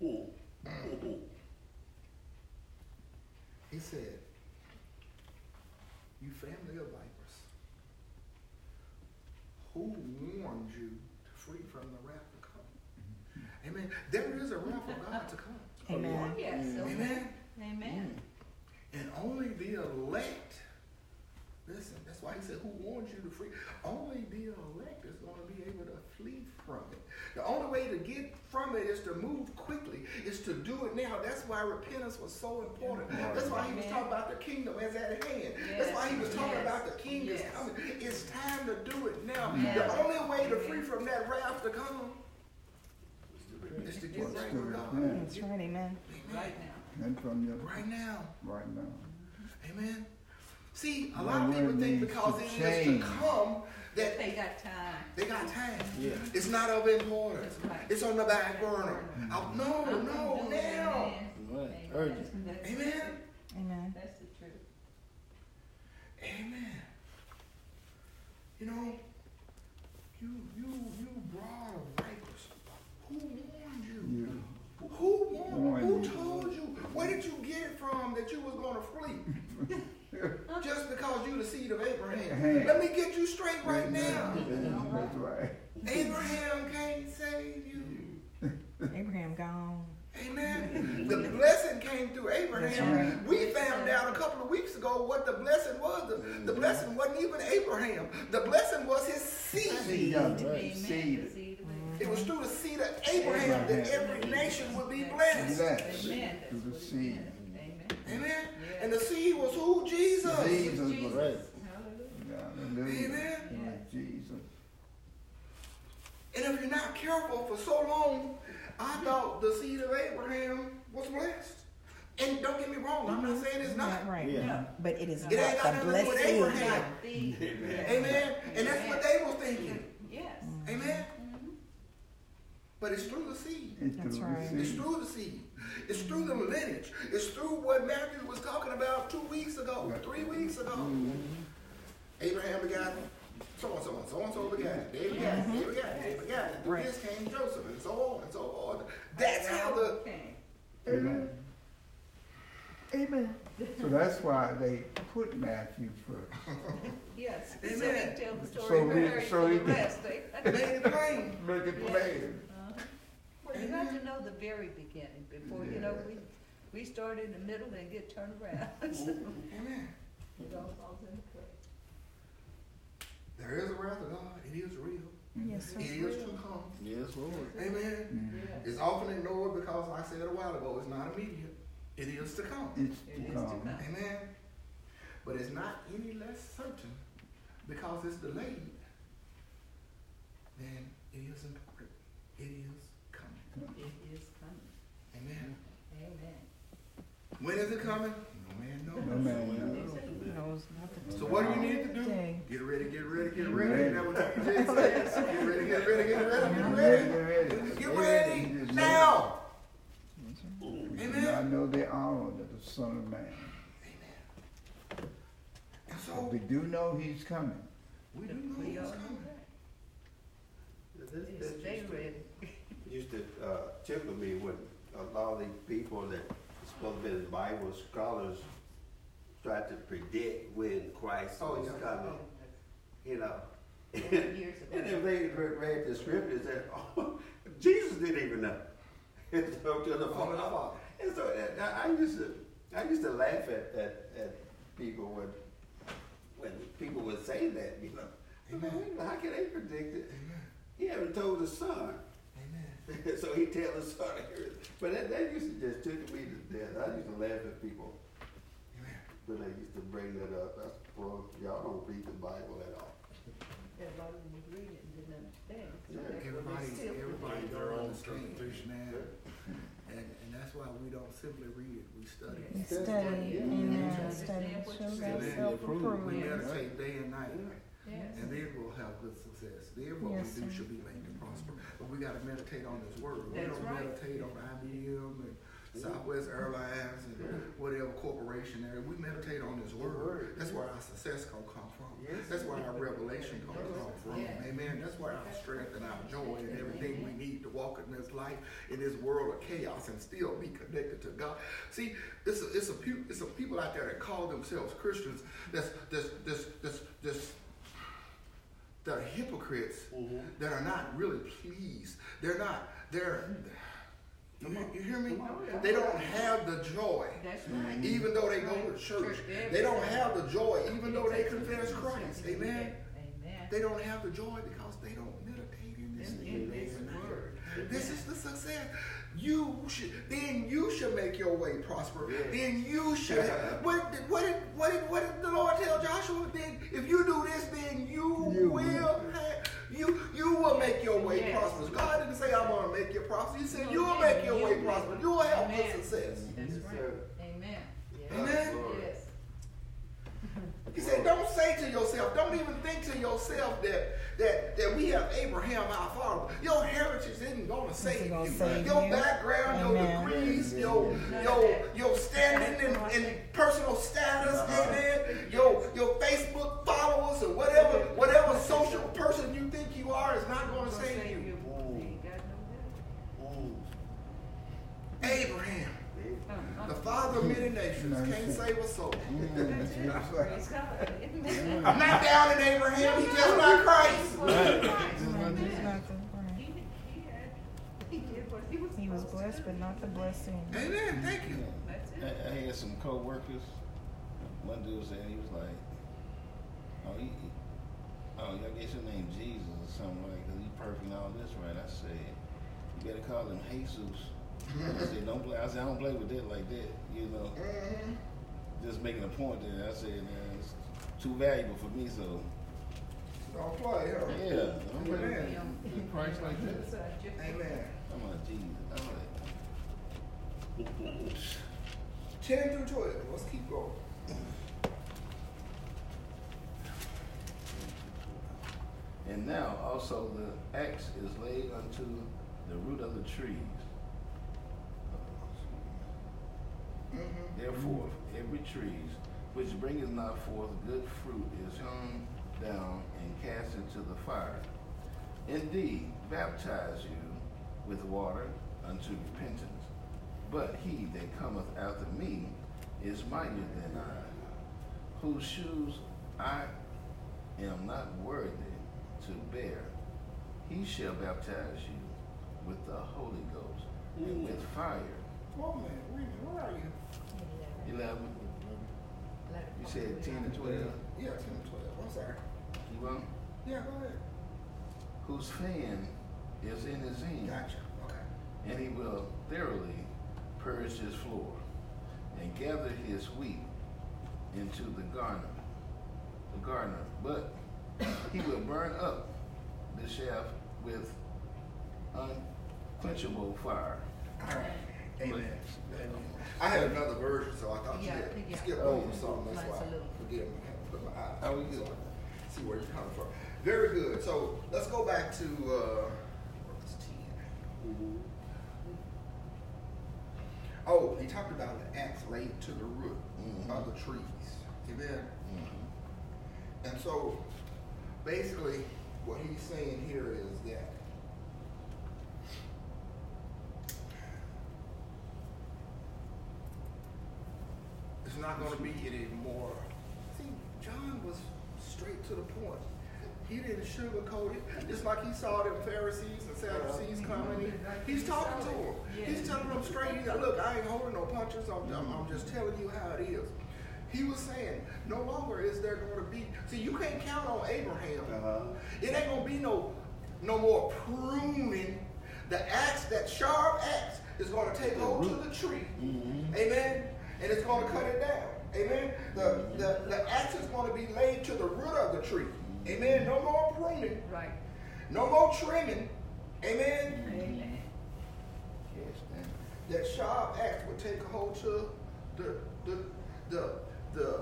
Speaker 1: them, he said, You family of vipers, who warned you to flee from the wrath to come? Mm-hmm. Amen. There is a wrath of God to come.
Speaker 6: Amen.
Speaker 2: Oh, oh, yes.
Speaker 1: Amen.
Speaker 2: Amen. Mm.
Speaker 1: And only the elect, listen, that's why he said, Who warned you to flee? Only the elect is going to be able to flee from it. The only way to get from it is to move quickly, is to do it now. That's why repentance was so important. That's why he was talking about the kingdom as at hand. That's why he was talking
Speaker 2: Yes.
Speaker 1: about the king is coming. It's time to do it now.
Speaker 2: Now.
Speaker 1: The only way to free from that wrath to come is to get right with God.
Speaker 4: repent.
Speaker 6: That's right, amen.
Speaker 2: Right now.
Speaker 4: And from your,
Speaker 1: Right now.
Speaker 4: right now.
Speaker 1: Amen. See, a lot of people think because
Speaker 4: to
Speaker 1: it is to come that
Speaker 2: They got time.
Speaker 1: they got time.
Speaker 5: Yeah.
Speaker 1: It's not of importance.
Speaker 2: Right.
Speaker 1: It's on the back burner. Oh, no,
Speaker 2: I'm
Speaker 1: no,
Speaker 2: gonna do it,
Speaker 1: now.
Speaker 2: amen.
Speaker 5: Right.
Speaker 2: Amen.
Speaker 5: Urgent.
Speaker 2: That's-
Speaker 1: Amen.
Speaker 6: Amen.
Speaker 2: That's the truth.
Speaker 1: Amen. You know, you you you brought a vipers. Who warned you?
Speaker 4: You,
Speaker 1: Who warned?
Speaker 4: Warned
Speaker 1: Who
Speaker 4: you.
Speaker 1: told you? Where did you get it from that you was gonna flee? Just because you the seed of Abraham. Let me get you straight right now.
Speaker 4: That's right.
Speaker 1: Abraham can't save you.
Speaker 6: Abraham gone.
Speaker 1: Amen. The blessing came through Abraham. We found out a couple of weeks ago what the blessing was. The, the blessing wasn't even Abraham. The blessing was his seed.
Speaker 4: Seed of it.
Speaker 2: Amen.
Speaker 4: Seed.
Speaker 2: Seed.
Speaker 1: It was through the seed of Abraham that every nation would be blessed.
Speaker 4: Blessed
Speaker 2: Amen. That's
Speaker 4: through the
Speaker 2: what
Speaker 4: seed.
Speaker 2: Amen.
Speaker 1: Amen. And the seed was who? Jesus.
Speaker 4: Jesus
Speaker 2: Jesus.
Speaker 5: Right.
Speaker 2: Hallelujah.
Speaker 4: Hallelujah.
Speaker 1: Amen.
Speaker 4: It Jesus.
Speaker 1: And if you're not careful for so long, I thought the seed of Abraham was blessed. And don't get me wrong, I'm not mm-hmm. saying it's not.
Speaker 6: Not right.
Speaker 5: Yeah.
Speaker 6: But it is
Speaker 1: It ain't got
Speaker 6: not the
Speaker 1: to do with
Speaker 6: blessed seed.
Speaker 1: Abraham.
Speaker 2: The- yes.
Speaker 1: Amen. And that's what they were thinking.
Speaker 2: Yes.
Speaker 1: Amen. Mm-hmm. But it's through the seed.
Speaker 4: It's
Speaker 6: That's
Speaker 4: through
Speaker 6: right.
Speaker 4: the
Speaker 1: It's through the seed. It's through the lineage. It's through what Matthew was talking about two weeks ago, three weeks ago. Abraham begot so and so and so and so begat. They begat. They begat. They begat. And through
Speaker 6: Right.
Speaker 1: this came Joseph and so on and so forth. That's how the
Speaker 4: Amen.
Speaker 6: Amen.
Speaker 4: So that's why they put Matthew first.
Speaker 2: Yes. So
Speaker 1: Amen.
Speaker 2: he tell the
Speaker 4: So
Speaker 2: story
Speaker 4: we-
Speaker 2: very
Speaker 4: so
Speaker 2: for
Speaker 4: he-
Speaker 2: the rest.
Speaker 1: made it plain.
Speaker 4: Make it plain.
Speaker 2: Uh-huh. Well, you got to know the very beginning before, you know, we, we start in the middle and get turned around. So
Speaker 1: Amen.
Speaker 2: It all falls into place.
Speaker 1: There is a wrath of God. It is real.
Speaker 6: Yes, sir.
Speaker 1: It is to come.
Speaker 5: Yes, Lord.
Speaker 1: Amen.
Speaker 2: Yeah.
Speaker 1: It's often ignored because I said a while ago, it's not immediate. It is to come.
Speaker 4: It's
Speaker 2: It is
Speaker 4: to
Speaker 2: to
Speaker 4: come.
Speaker 2: come.
Speaker 1: Amen. But it's not any less certain because it's delayed. Then it is important. It is coming.
Speaker 2: It is coming.
Speaker 1: Amen.
Speaker 2: Amen.
Speaker 1: When is it coming? No man knows.
Speaker 4: No man knows.
Speaker 6: Knows not the
Speaker 1: So what do you need to do? Get ready, get ready, get
Speaker 4: Get
Speaker 1: ready.
Speaker 4: ready.
Speaker 1: That's what TJ says. Get ready, get ready, get ready, get
Speaker 4: Get
Speaker 1: ready.
Speaker 4: ready.
Speaker 1: Get ready now. Amen.
Speaker 4: not know the hour that the Son of Man.
Speaker 1: Amen. And
Speaker 4: But
Speaker 1: so
Speaker 4: we do know he's coming.
Speaker 1: we do know
Speaker 2: We all
Speaker 1: what's
Speaker 2: know
Speaker 1: coming.
Speaker 2: that.
Speaker 7: This-
Speaker 2: Yes,
Speaker 7: this
Speaker 2: Stay
Speaker 7: used to-
Speaker 2: ready.
Speaker 7: Used to uh, tickle me when a lot of these people that supposed to be Bible scholars tried to predict when Christ
Speaker 1: Oh,
Speaker 7: was
Speaker 1: yeah.
Speaker 7: coming. You know. And if they read, the scriptures, that oh, Jesus didn't even know. To the
Speaker 1: Oh, the.
Speaker 7: And so I, used to, I used to laugh at, at, at people when, when people would say that, you know.
Speaker 1: Amen.
Speaker 7: How can they predict it? He haven't told his son.
Speaker 1: Amen.
Speaker 7: so he tell his son here. But that, that used to just took me to death. I used to laugh at people
Speaker 1: Amen.
Speaker 7: when they used to bring that up. I said, well, y'all don't read the Bible at all.
Speaker 2: Yeah, a lot of read it and didn't understand.
Speaker 7: Yeah.
Speaker 2: that's what
Speaker 1: Everybody, everybody their own interpretation and, and, and that's why we don't simply read it, we study it.
Speaker 6: Study,
Speaker 7: Yeah.
Speaker 6: amen, study, show
Speaker 1: Amen.
Speaker 6: thyself
Speaker 1: We
Speaker 6: approved.
Speaker 1: meditate day and night,
Speaker 2: Yes.
Speaker 1: and then we'll have good success. Then what we do
Speaker 6: sir.
Speaker 1: should be made to prosper. But we gotta meditate on this word. We
Speaker 2: That's
Speaker 1: don't
Speaker 2: right.
Speaker 1: meditate on IBM and Southwest Airlines and whatever corporation there. We meditate on His word.
Speaker 7: word.
Speaker 1: That's where our success gonna come from.
Speaker 7: Yes.
Speaker 1: That's where our revelation gonna come from.
Speaker 2: Yes.
Speaker 1: Amen. That's where our strength and our joy and everything we need to walk in this life, in this world of chaos, and still be connected to God. See, it's a, it's a, peop- it's some people out there that call themselves Christians. That's that's that's that's that's that are hypocrites mm-hmm. that are not really pleased. They're not. They're. You, you hear me? They don't have the joy.
Speaker 2: That's right.
Speaker 1: Even though they go to church, they don't have the joy. Even though they confess Christ, amen.
Speaker 2: Amen.
Speaker 1: They don't have the joy because they don't meditate in this
Speaker 2: in this word.
Speaker 1: This is the success. You should then you should make your way prosper. Then you should. What did, what did what did what did the Lord tell Joshua? Then if you do this, then you,
Speaker 3: You
Speaker 1: will
Speaker 3: will.
Speaker 1: have, you you will make your way
Speaker 2: Yes.
Speaker 1: prosperous. God didn't say I'm gonna make you prosperous. He said
Speaker 2: No,
Speaker 1: you will make your
Speaker 2: You
Speaker 1: way
Speaker 2: will.
Speaker 1: prosperous. You will have
Speaker 2: Amen.
Speaker 1: good success.
Speaker 2: That's
Speaker 7: Yes,
Speaker 2: right.
Speaker 7: sir.
Speaker 2: Amen.
Speaker 1: Amen.
Speaker 2: Yes.
Speaker 1: He said, don't say to yourself, don't even think to yourself that that that we have Abraham our father. Your heritage isn't gonna save
Speaker 6: gonna
Speaker 1: you.
Speaker 6: save
Speaker 1: your
Speaker 6: you.
Speaker 1: background, your
Speaker 6: Amen.
Speaker 1: degrees, your your your standing in, in personal status, uh-huh. amen. Your your Facebook followers or whatever whatever social person you think you are is not gonna
Speaker 2: Gonna
Speaker 1: save
Speaker 2: save
Speaker 1: you.
Speaker 2: you. Ain't got no
Speaker 1: Abraham. The father of many nations, can't save a soul.
Speaker 2: That's it. Praise God. Amen.
Speaker 1: I'm not down in Abraham, he's just not Christ.
Speaker 2: Right. He,
Speaker 6: right.
Speaker 2: he had, he did what he was
Speaker 6: He was blessed, but not the blessing.
Speaker 1: Amen. Thank you.
Speaker 5: I. I had some co-workers. One dude said he was like, "Oh, he, he- oh, I guess your name Jesus or something like, cause he perfect and all this, right?" I said, "You better call him Jesus." I said, "Don't play." I said, "I don't play with that like that." You know, just making a point there. I said, "Man, it's too valuable for me." So
Speaker 1: Don't play, huh?
Speaker 5: yeah, I'm play
Speaker 1: Amen.
Speaker 5: with Christ like that.
Speaker 2: So I
Speaker 1: Amen.
Speaker 5: I'm like Jesus. I'm like,
Speaker 1: 10 through 12. Let's keep going.
Speaker 5: And now also the axe is laid unto the root of the trees. Therefore, every tree which bringeth not forth good fruit is hewn down and cast into the fire. Indeed, baptize you with water unto repentance. But he that cometh after me is mightier than I, whose shoes I am not worthy to bear. He shall baptize you with the Holy Ghost and with fire.
Speaker 1: Whoa, man. Read it. Where are you?
Speaker 5: Eleven. You said ten and twelve.
Speaker 1: Yeah, 10 and 12. I'm sorry.
Speaker 5: You want?
Speaker 1: Yeah, go ahead.
Speaker 5: Whose fan is in his hand,
Speaker 1: Gotcha. Okay.
Speaker 5: and he will thoroughly purge his floor, and gather his wheat into the garner, the garner. But he will burn up the chaff with unquenchable fire.
Speaker 1: All right. Amen. I had another version, so I thought you had
Speaker 2: yeah.
Speaker 1: skipped
Speaker 5: Oh.
Speaker 1: over something. That's why
Speaker 2: a
Speaker 1: I
Speaker 2: little-
Speaker 1: forgive me. I had to put my eye.
Speaker 5: How we
Speaker 1: so
Speaker 5: good?
Speaker 1: See where you're coming from. Very good. So let's go back to uh, 10? Oh, he talked about the axe laid to the root
Speaker 5: Mhm.
Speaker 1: of the trees. Amen.
Speaker 5: Mhm.
Speaker 1: And so, basically, what he's saying here is that not going to be any more. See, John was straight to the point. He didn't sugarcoat it. Just like he saw them Pharisees and Sadducees coming. He's talking to them. He's telling them straight. He's like, look, I ain't holding no punches. I'm, I'm, just telling you how it is. He was saying, no longer is there going to be. See, you can't count on Abraham.
Speaker 7: Uh-huh.
Speaker 1: It ain't gonna be no no more pruning. The axe, that sharp axe, is going to take hold to the tree. Amen. And it's going to cut it down. Amen. The, the, the axe is going to be laid to the root of the tree. Amen. No more pruning.
Speaker 2: Right.
Speaker 1: No more trimming. Amen.
Speaker 2: Amen.
Speaker 5: Yes, man.
Speaker 1: That sharp axe will take a hold to the the the the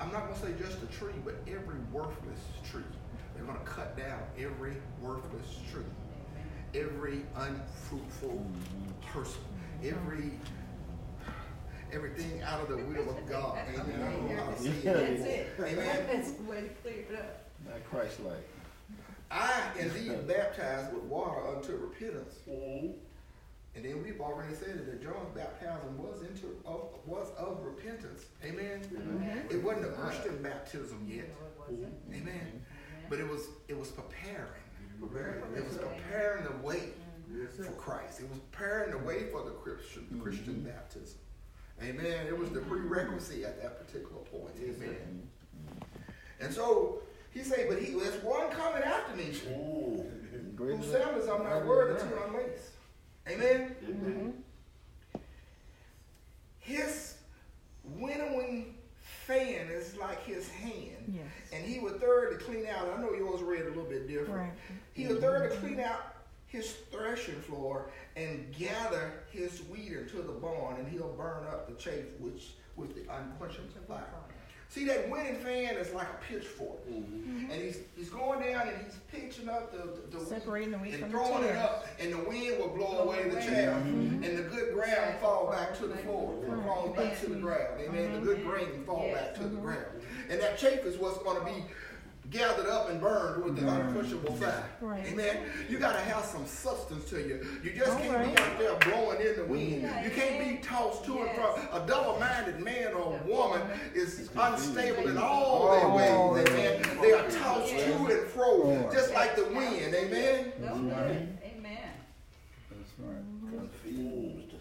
Speaker 1: I'm not gonna say just a tree, but every worthless tree. They're gonna cut down every worthless tree, every unfruitful person, every everything out of the will of God. Amen. I don't know how to say
Speaker 2: That's
Speaker 1: it.
Speaker 2: it.
Speaker 1: Amen.
Speaker 2: That's the way to clear it up.
Speaker 5: Not Christ-like.
Speaker 1: I indeed baptized with water unto repentance. Mm-hmm. And then we've already said that John's baptism was into of, was of repentance. Amen. Mm-hmm. It wasn't a Christian baptism yet. Mm-hmm. Amen. But it was it was preparing. It was preparing the way for Christ. It was preparing the way for the Christian Christian baptism. Amen. It was the prerequisite at that particular point. Amen. And so he said, but he there's one coming after me.
Speaker 5: Great
Speaker 1: Whose sandals I'm not worthy to unlace. Amen. Mm-hmm. His winnowing fan is like his hand.
Speaker 6: Yes.
Speaker 1: And he would thoroughly clean out. I know yours read a little bit different.
Speaker 6: Right.
Speaker 1: He would thoroughly clean out his threshing floor and gather his wheat into the barn, and he'll burn up the chaff which with the unquenchable fire. See that winnowing fan is like a pitchfork, mm-hmm. Mm-hmm. and he's he's going down and he's pitching up the the, the
Speaker 6: Separating the wheat
Speaker 1: and
Speaker 6: from the
Speaker 1: throwing it up, and the wind will blow away the chaff, mm-hmm. and the good ground fall back to the floor, falls back to the ground. Amen. The good grain fall back to the ground, and that chaff is what's going to be gathered up and burned with the unquenchable fire.
Speaker 6: Right.
Speaker 1: Amen. You got to have some substance to you. You just
Speaker 6: All
Speaker 1: can't
Speaker 6: right.
Speaker 1: be out there blowing in the wind. You can't be tossed to and fro. A double-minded man or woman is unstable in all their ways. Amen. They are tossed to and fro, just like the wind. Amen.
Speaker 2: That's
Speaker 4: right.
Speaker 2: Amen.
Speaker 4: That's right.
Speaker 5: Confused.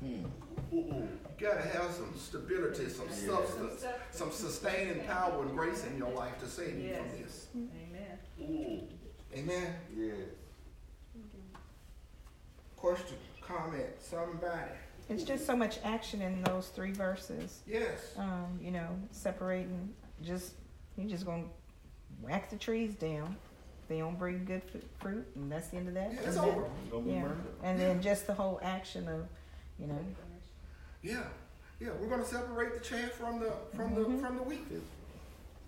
Speaker 5: Hmm.
Speaker 1: You got to have some stability, some substance, some sustaining power and grace in your life to save you from this.
Speaker 2: Amen.
Speaker 1: Amen.
Speaker 7: Yes.
Speaker 1: Question, comment, somebody.
Speaker 6: It's just so much action in those three verses.
Speaker 1: Yes.
Speaker 6: Um, you know, separating, just, you're just gonna whack the trees down. They don't bring good fruit, and that's the end of that.
Speaker 1: Yeah, it's
Speaker 6: And then-
Speaker 1: over.
Speaker 5: Gonna be
Speaker 6: Yeah,
Speaker 5: burned.
Speaker 6: and then just the whole action of, you know,
Speaker 1: Yeah. Yeah. We're going to separate the chaff from the from the mm-hmm. from the wheat.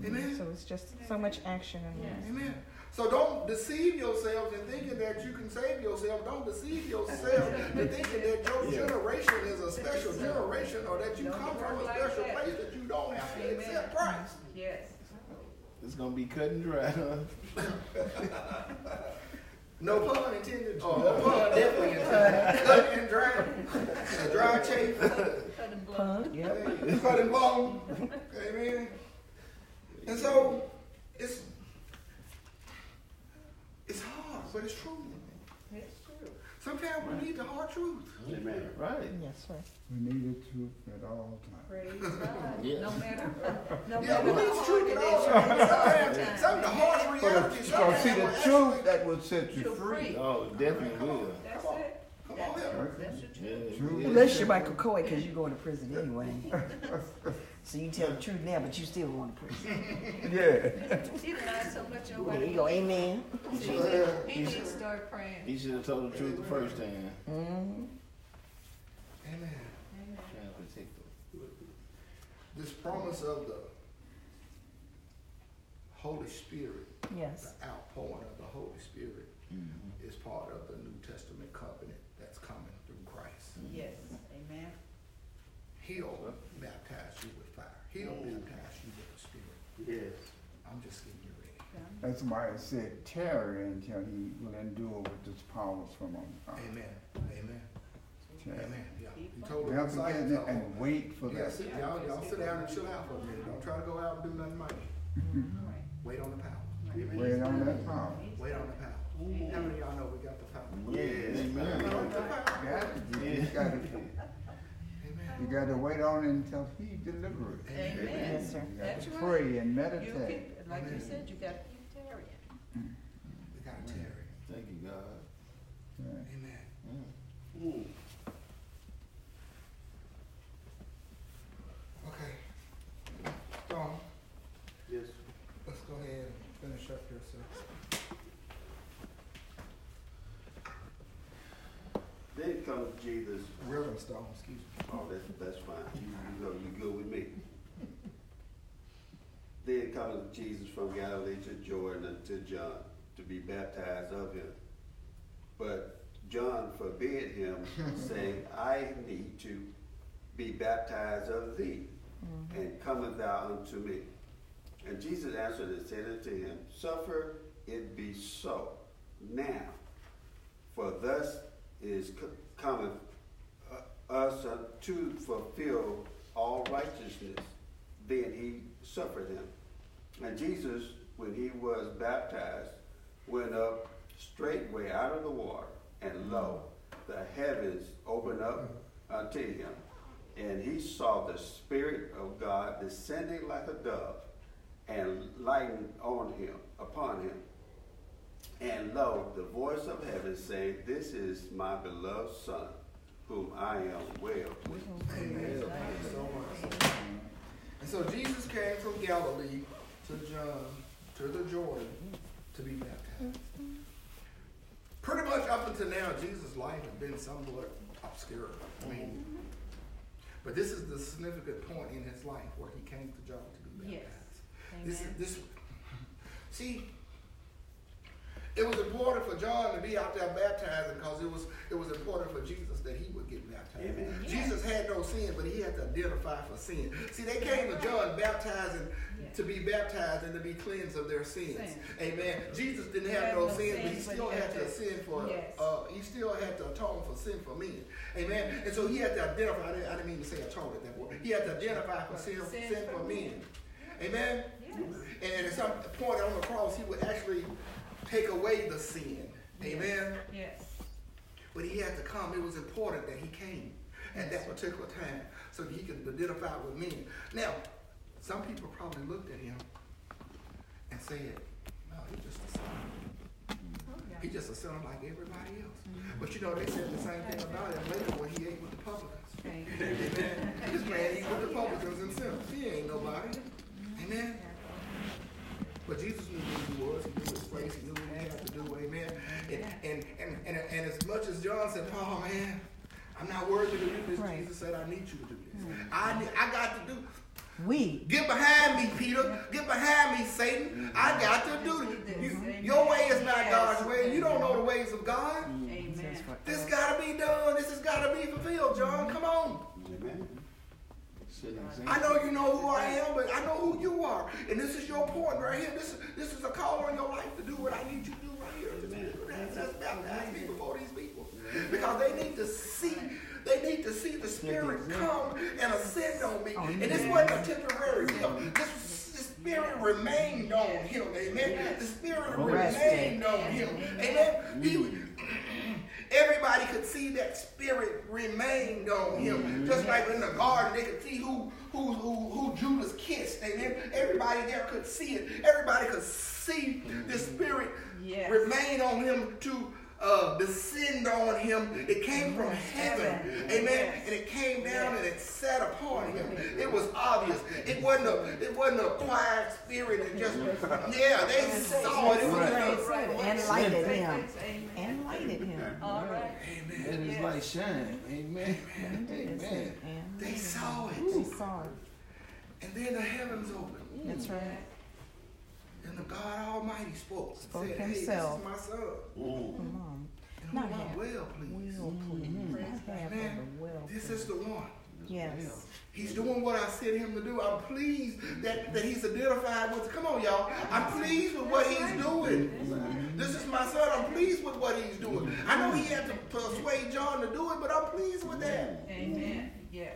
Speaker 1: Amen.
Speaker 6: so it's just so much action in there.
Speaker 1: Amen. So don't deceive yourselves in thinking that you can save yourself. Don't deceive yourself in thinking that your generation is a special generation or that you
Speaker 2: Don't
Speaker 1: come from a
Speaker 2: work like
Speaker 1: special
Speaker 2: that.
Speaker 1: place that you don't have to
Speaker 2: Amen.
Speaker 1: accept Christ.
Speaker 2: Yes.
Speaker 5: It's gonna be cut and dry, huh?
Speaker 1: No pun intended. Oh, no pun definitely intended. Cut and dry. A dry chafe.
Speaker 2: Cut and blow.
Speaker 6: Huh? Yep.
Speaker 1: Hey, cut and blown. Amen. And so it's it's hard, but it's true.
Speaker 2: It's true.
Speaker 1: Sometimes we need the hard truth.
Speaker 7: Amen.
Speaker 5: Right.
Speaker 6: Yes, sir.
Speaker 4: We need the truth at all times.
Speaker 2: Praise God.
Speaker 5: Yeah.
Speaker 2: No matter, no
Speaker 1: Yeah,
Speaker 2: matter
Speaker 1: we need
Speaker 2: how
Speaker 1: the
Speaker 2: hard
Speaker 1: truth
Speaker 2: it
Speaker 1: at all
Speaker 2: is.
Speaker 1: times. Sometimes, some of the harsh
Speaker 4: But because see, the truth that will set you free.
Speaker 2: free.
Speaker 5: Oh, definitely will.
Speaker 2: That's it.
Speaker 1: Come on here.
Speaker 2: That's the
Speaker 5: Yeah.
Speaker 2: truth.
Speaker 4: Truth
Speaker 5: yeah.
Speaker 8: Unless you're Michael Coy, because you're going to prison anyway. so you tell the truth now, but you still going to prison.
Speaker 4: Yeah.
Speaker 2: He lied so much on
Speaker 8: There you go, amen.
Speaker 2: He need- he needs to start praying.
Speaker 5: He should have told the truth the first time.
Speaker 8: hmm
Speaker 1: Amen.
Speaker 5: Trying to protect them.
Speaker 1: This promise of the Holy Spirit,
Speaker 6: Yes.
Speaker 1: the outpouring of the Holy Spirit, mm-hmm. is part of the New Testament covenant that's coming through Christ. Mm-hmm.
Speaker 2: Yes, amen.
Speaker 1: He'll baptize you with fire. He'll baptize you with the Spirit.
Speaker 7: Yes.
Speaker 1: I'm just getting you ready.
Speaker 4: That's why it said tarry until he will endure with his powers from on high.
Speaker 1: Amen. Amen.
Speaker 4: Tarry.
Speaker 1: Amen. Yeah. He told
Speaker 4: We
Speaker 1: the
Speaker 4: have to get
Speaker 1: disciples, uh,
Speaker 4: and wait for
Speaker 1: yeah,
Speaker 4: that.
Speaker 1: sit, y'all, y'all sit down and chill out for a minute. Don't try to go out and do nothing mighty. Wait on the power.
Speaker 4: Wait on that power.
Speaker 1: Wait on the power. How many of y'all know we got the power?
Speaker 5: Yes,
Speaker 1: Wait
Speaker 5: man.
Speaker 1: on the power.
Speaker 4: Got to, you got to,
Speaker 1: Amen.
Speaker 4: you got to wait on it until he delivers.
Speaker 2: Amen.
Speaker 6: Yes, sir.
Speaker 4: You got
Speaker 2: That's
Speaker 4: to
Speaker 2: right.
Speaker 4: pray and
Speaker 2: You
Speaker 4: meditate.
Speaker 2: keep, like you said, you got to keep tarrying.
Speaker 1: gotta tarry.
Speaker 5: Thank you, God.
Speaker 4: Right.
Speaker 1: Amen.
Speaker 5: Mm.
Speaker 1: Okay. John,
Speaker 7: Yes.
Speaker 1: let's go ahead and finish up here, sir.
Speaker 7: Then comes Jesus.
Speaker 1: Reverend Stone, excuse me.
Speaker 7: Oh, that's, that's fine. You, you know, you good with me. Then comes Jesus from Galilee to Jordan unto John to be baptized of him. But John forbid him, saying, I need to be baptized of thee, mm-hmm. and cometh thou unto me. And Jesus answered and said unto him, Suffer it be so now, for thus is co- cometh us uh, to fulfill all righteousness. Then he suffered him. And Jesus, when he was baptized, went up straightway out of the water, and lo, the heavens opened up unto him. And he saw the Spirit of God descending like a dove and lighting on him, upon him. And lo, the voice of heaven saying, This is my beloved Son, whom I am well pleased.
Speaker 1: Amen. Thank so much. And so Jesus came from Galilee to John, to the Jordan, to be baptized. Pretty much up until now, Jesus' life had been somewhat obscure. I mean, but this is the significant point in his life where he came to John to be
Speaker 2: Yes.
Speaker 1: baptized. This is
Speaker 2: Amen.
Speaker 1: this. See, it was important for John to be out there baptizing because it was it was important for Jesus that he would get baptized.
Speaker 7: Amen.
Speaker 1: Jesus had no sin, but he had to identify for sin. See, they came to John baptizing
Speaker 2: Yes.
Speaker 1: to be baptized and to be cleansed of their sins.
Speaker 2: Sins.
Speaker 1: Amen. Jesus didn't
Speaker 2: He
Speaker 1: have
Speaker 2: had
Speaker 1: no
Speaker 2: no
Speaker 1: sin, but he
Speaker 2: sins, but
Speaker 1: still
Speaker 2: he
Speaker 1: had
Speaker 2: had
Speaker 1: to
Speaker 2: to-
Speaker 1: sin for.
Speaker 2: Yes.
Speaker 1: Uh, he still had to atone for sin for men. Amen. And so he had to identify. I didn't, I didn't mean to say atone at that word. He had to identify for sin,
Speaker 2: Sins
Speaker 1: sin
Speaker 2: for
Speaker 1: for men.
Speaker 2: men.
Speaker 1: Amen.
Speaker 2: Yes.
Speaker 1: And at some point on the cross, he would actually take away the sin. Amen.
Speaker 2: Yes.
Speaker 1: But he had to come. It was important that he came at that particular time so that he could identify with men. Now, some people probably looked at him and said, "No, he's just a son. He's just a son like everybody else." But you know, they said the same thing about him later when he ate with the publicans.
Speaker 2: Amen.
Speaker 1: This man eat with the publicans and sinners. He ain't nobody. Amen. But Jesus knew who he was. He I'm not worthy to do this,"
Speaker 8: Right.
Speaker 1: Jesus said, "I need you to do this. I need, I got to do.
Speaker 8: We.
Speaker 1: Get behind me, Peter. Get behind me, Satan. I got to do this. You, your way is not God's way. You don't know the ways of God.
Speaker 2: Amen.
Speaker 1: This got to be done. This has got to be fulfilled, John. Come on."
Speaker 5: Amen. Set an example.
Speaker 1: I know you know who I am, but I know who you are. And this is your point right here. This, this is a call on your life to do what I need you to do right here.
Speaker 5: Amen.
Speaker 1: That's, that's baptize me before these people. Because they need to see, they need to see the Spirit come and ascend on me. Oh, and this wasn't a temporary gift. This, the Spirit remained on him. Amen. The Spirit remained on him. Amen. He, mm. Everybody could see that spirit remained on him. Mm. Just like in the garden, they could see who who who, who Judas kissed. Amen. Everybody there could see it. Everybody could see the spirit
Speaker 2: Yes.
Speaker 1: remain on him to uh, descend on him. It came from heaven. Amen. And it came down and it sat upon him. It was obvious. It wasn't a it wasn't a quiet spirit that just yeah, they saw it. It was
Speaker 8: And lighted him.
Speaker 2: Amen.
Speaker 8: And lighted him.
Speaker 2: All right.
Speaker 1: Amen.
Speaker 5: Let his light shine. Amen.
Speaker 8: That's
Speaker 5: Amen.
Speaker 1: They saw it.
Speaker 8: We saw it.
Speaker 1: And then the heavens opened.
Speaker 8: That's right.
Speaker 1: And the God Almighty spoke. and
Speaker 8: Spoke
Speaker 1: said,
Speaker 8: himself.
Speaker 1: Hey, this is my son.
Speaker 5: Mm.
Speaker 8: Come on.
Speaker 1: And
Speaker 8: Not
Speaker 1: I'm well pleased.
Speaker 8: Well, please. Not half of
Speaker 1: Amen.
Speaker 8: the well.
Speaker 1: This is the one.
Speaker 8: Yes.
Speaker 1: He's doing what I sent him to do. I'm pleased that, that he's identified with. Come on, y'all. I'm pleased with what he's doing. This is my son. I'm pleased with what he's doing. I know he had to persuade John to do it, but I'm pleased with that.
Speaker 2: Amen. Yes.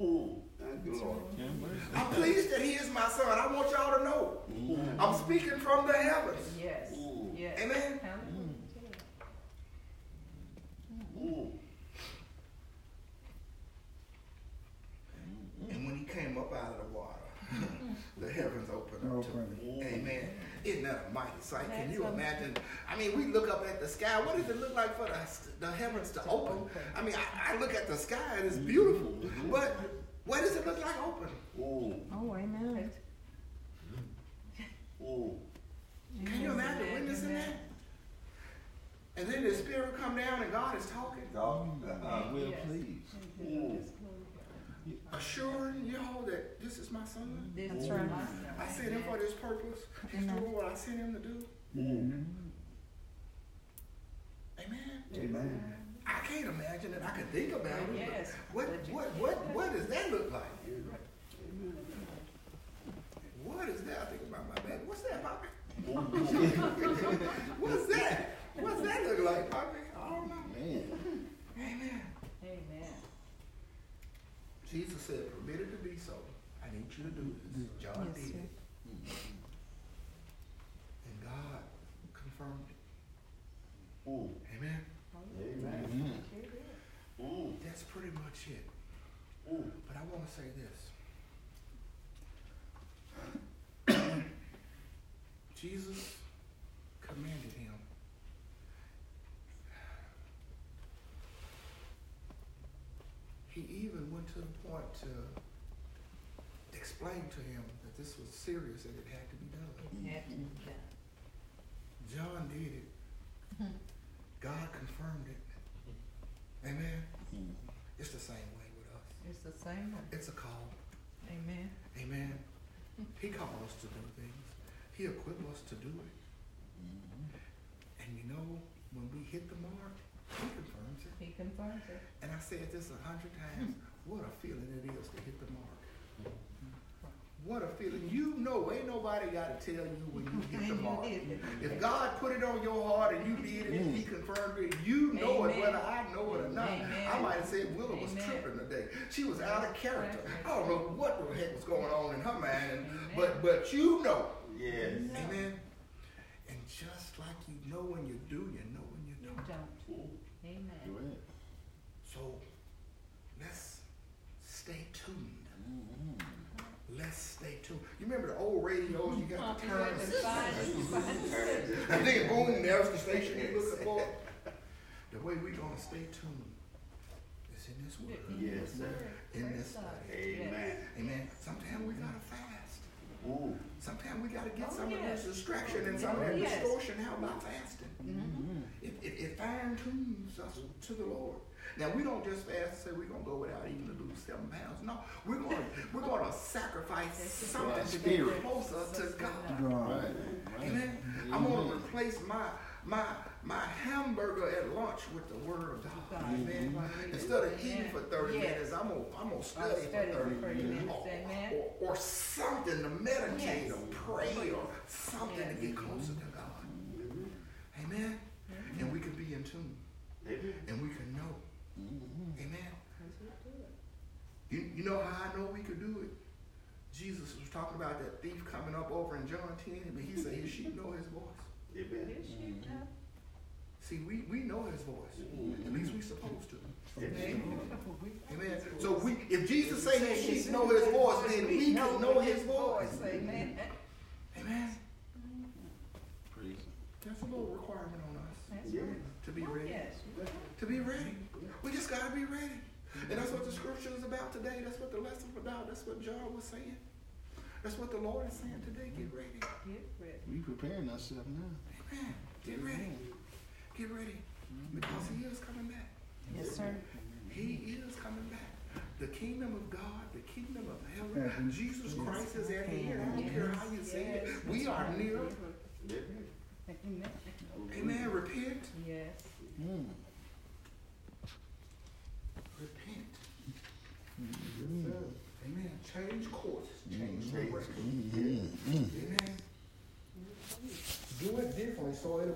Speaker 5: Mm.
Speaker 7: Thank you, Lord.
Speaker 1: I'm pleased that he is my son. I want y'all to know. Mm. I'm speaking from the heavens.
Speaker 2: Yes. Yes.
Speaker 1: Amen. Mm.
Speaker 2: Hallelujah.
Speaker 5: Mm.
Speaker 1: And when he came up out of the water, the heavens opened up to him. Amen. Mm. Isn't that a mighty sight? Can you imagine? I mean, we look up at the sky. What does it look like for the, the heavens to open? I mean, I, I look at the sky and it's beautiful. Mm-hmm. But what does it look like open?
Speaker 5: Ooh,
Speaker 8: Oh, amen.
Speaker 5: ooh.
Speaker 1: Can you imagine witnessing that? And then the spirit come down and God is talking,
Speaker 7: God, uh,
Speaker 5: Will please. Ooh.
Speaker 1: assuring y'all that this is my son.
Speaker 2: This
Speaker 8: right.
Speaker 1: I sent him for this purpose. He's doing what I sent him to do.
Speaker 4: Mhm.
Speaker 1: Amen.
Speaker 4: Amen.
Speaker 1: I can't imagine it. I can think about it.
Speaker 2: Yes.
Speaker 1: What, what, what, what does that look like? What is that? I think about my baby. What's that, Poppy? What's that? What's that look like, Poppy? I don't know.
Speaker 5: Man.
Speaker 1: Amen.
Speaker 2: Amen.
Speaker 1: Jesus said, permit it to be so. I need you to do this. John
Speaker 8: Yes,
Speaker 1: did it. And God confirmed it.
Speaker 5: Ooh.
Speaker 1: Amen.
Speaker 5: Amen. Ooh.
Speaker 1: That's pretty much it.
Speaker 5: Ooh.
Speaker 1: But I want to say this. Jesus commanded him. He even went to the point to explain to him that this was serious and it had to be done.
Speaker 2: It had to be done.
Speaker 1: John did it. Mm-hmm. God confirmed it. Amen. Mm-hmm. It's the same way with us.
Speaker 2: It's the same one.
Speaker 1: It's a call.
Speaker 2: Amen.
Speaker 1: Amen. He called us to do things. He equipped us to do it. Mm-hmm. And you know, when we hit the mark, he confirms it.
Speaker 2: He confirms it.
Speaker 1: And I said this a hundred times. What a feeling it is to hit the mark. Mm-hmm. What a feeling. You know, ain't nobody got to tell you when you hit the
Speaker 2: You
Speaker 1: mark. If God put it on your heart and you did it and he confirmed it, you know it whether I know it or not.
Speaker 2: Amen.
Speaker 1: I might have said Willow was
Speaker 2: Amen.
Speaker 1: tripping today. She was out of character. I don't know what the heck was going on in her mind,
Speaker 2: Amen.
Speaker 1: but but you know.
Speaker 7: yes.
Speaker 1: Amen. And just like you know when you do, you know when you
Speaker 2: You
Speaker 1: don't.
Speaker 2: don't.
Speaker 5: Ooh.
Speaker 2: Amen.
Speaker 5: Go ahead.
Speaker 1: So let's stay tuned.
Speaker 5: Mm-hmm.
Speaker 1: Let's stay tuned. You remember the old radios? You got the
Speaker 2: You had to
Speaker 1: turns.
Speaker 2: find it, find it.
Speaker 1: And then boom, there's the station you're looking for. The way we're gonna stay tuned is in this word.
Speaker 7: Yes, sir.
Speaker 1: In this
Speaker 2: Praise God.
Speaker 1: study.
Speaker 7: Amen.
Speaker 1: Amen. Sometimes we gotta fast.
Speaker 5: Ooh.
Speaker 1: Sometimes we gotta get
Speaker 2: Oh,
Speaker 1: some of
Speaker 2: yes.
Speaker 1: this distraction and some of that
Speaker 2: Yes.
Speaker 1: distortion. How about fasting?
Speaker 2: Mhm.
Speaker 1: It, it, it fine tunes us to the Lord. Now we don't just fast and say we're gonna go without eating to lose seven pounds. No, we're gonna we're gonna sacrifice something to get closer to God.
Speaker 4: God.
Speaker 5: Right. Right.
Speaker 1: Amen. I'm gonna replace my my my hamburger at lunch with the Word of God.
Speaker 2: God.
Speaker 1: Amen. Instead of eating for 30
Speaker 2: Yes.
Speaker 1: minutes, I'm gonna I'm gonna
Speaker 2: I'll
Speaker 1: study,
Speaker 2: study
Speaker 1: for 30
Speaker 2: for 30
Speaker 1: minutes,
Speaker 2: minutes.
Speaker 1: or,
Speaker 2: Amen.
Speaker 1: or, or something to meditate
Speaker 2: Yes.
Speaker 1: or pray or something to get closer to God. Amen. And we can be in tune
Speaker 7: Amen.
Speaker 1: and we can know.
Speaker 5: Mm-hmm.
Speaker 1: Amen. You, you know how I know we could do it? Jesus was talking about that thief coming up over in John 10, but he said his sheep know his voice.
Speaker 7: Amen. Mm-hmm.
Speaker 1: See, we, we know his voice. Mm-hmm. At least we supposed to.
Speaker 7: Amen. Mm-hmm.
Speaker 1: Amen. So we, if Jesus say his sheep know his voice, then we can know his voice.
Speaker 2: Amen.
Speaker 1: Amen.
Speaker 5: Praise
Speaker 1: That's a little requirement on us
Speaker 7: Yeah.
Speaker 1: to be
Speaker 2: Oh,
Speaker 1: ready. To be ready. We just gotta be ready. And that's what the scripture is about today. That's what the lesson was about. That's what John was saying. That's what the Lord is saying today. Get ready.
Speaker 2: Get ready.
Speaker 5: We preparing ourselves now.
Speaker 1: Amen. Get ready. Get ready. Because he is coming back.
Speaker 8: Yes, sir.
Speaker 1: He is coming back. The kingdom of God, the kingdom of heaven,
Speaker 4: Heaven.
Speaker 1: Jesus Christ is at hand. I don't care how you say it. We are near.
Speaker 2: Amen.
Speaker 1: Amen. Repent.
Speaker 2: Yes.
Speaker 5: Mm.
Speaker 1: Repent. Amen. Change course. Change mm-hmm. direction. Mm-hmm. Amen. Do it differently so it'll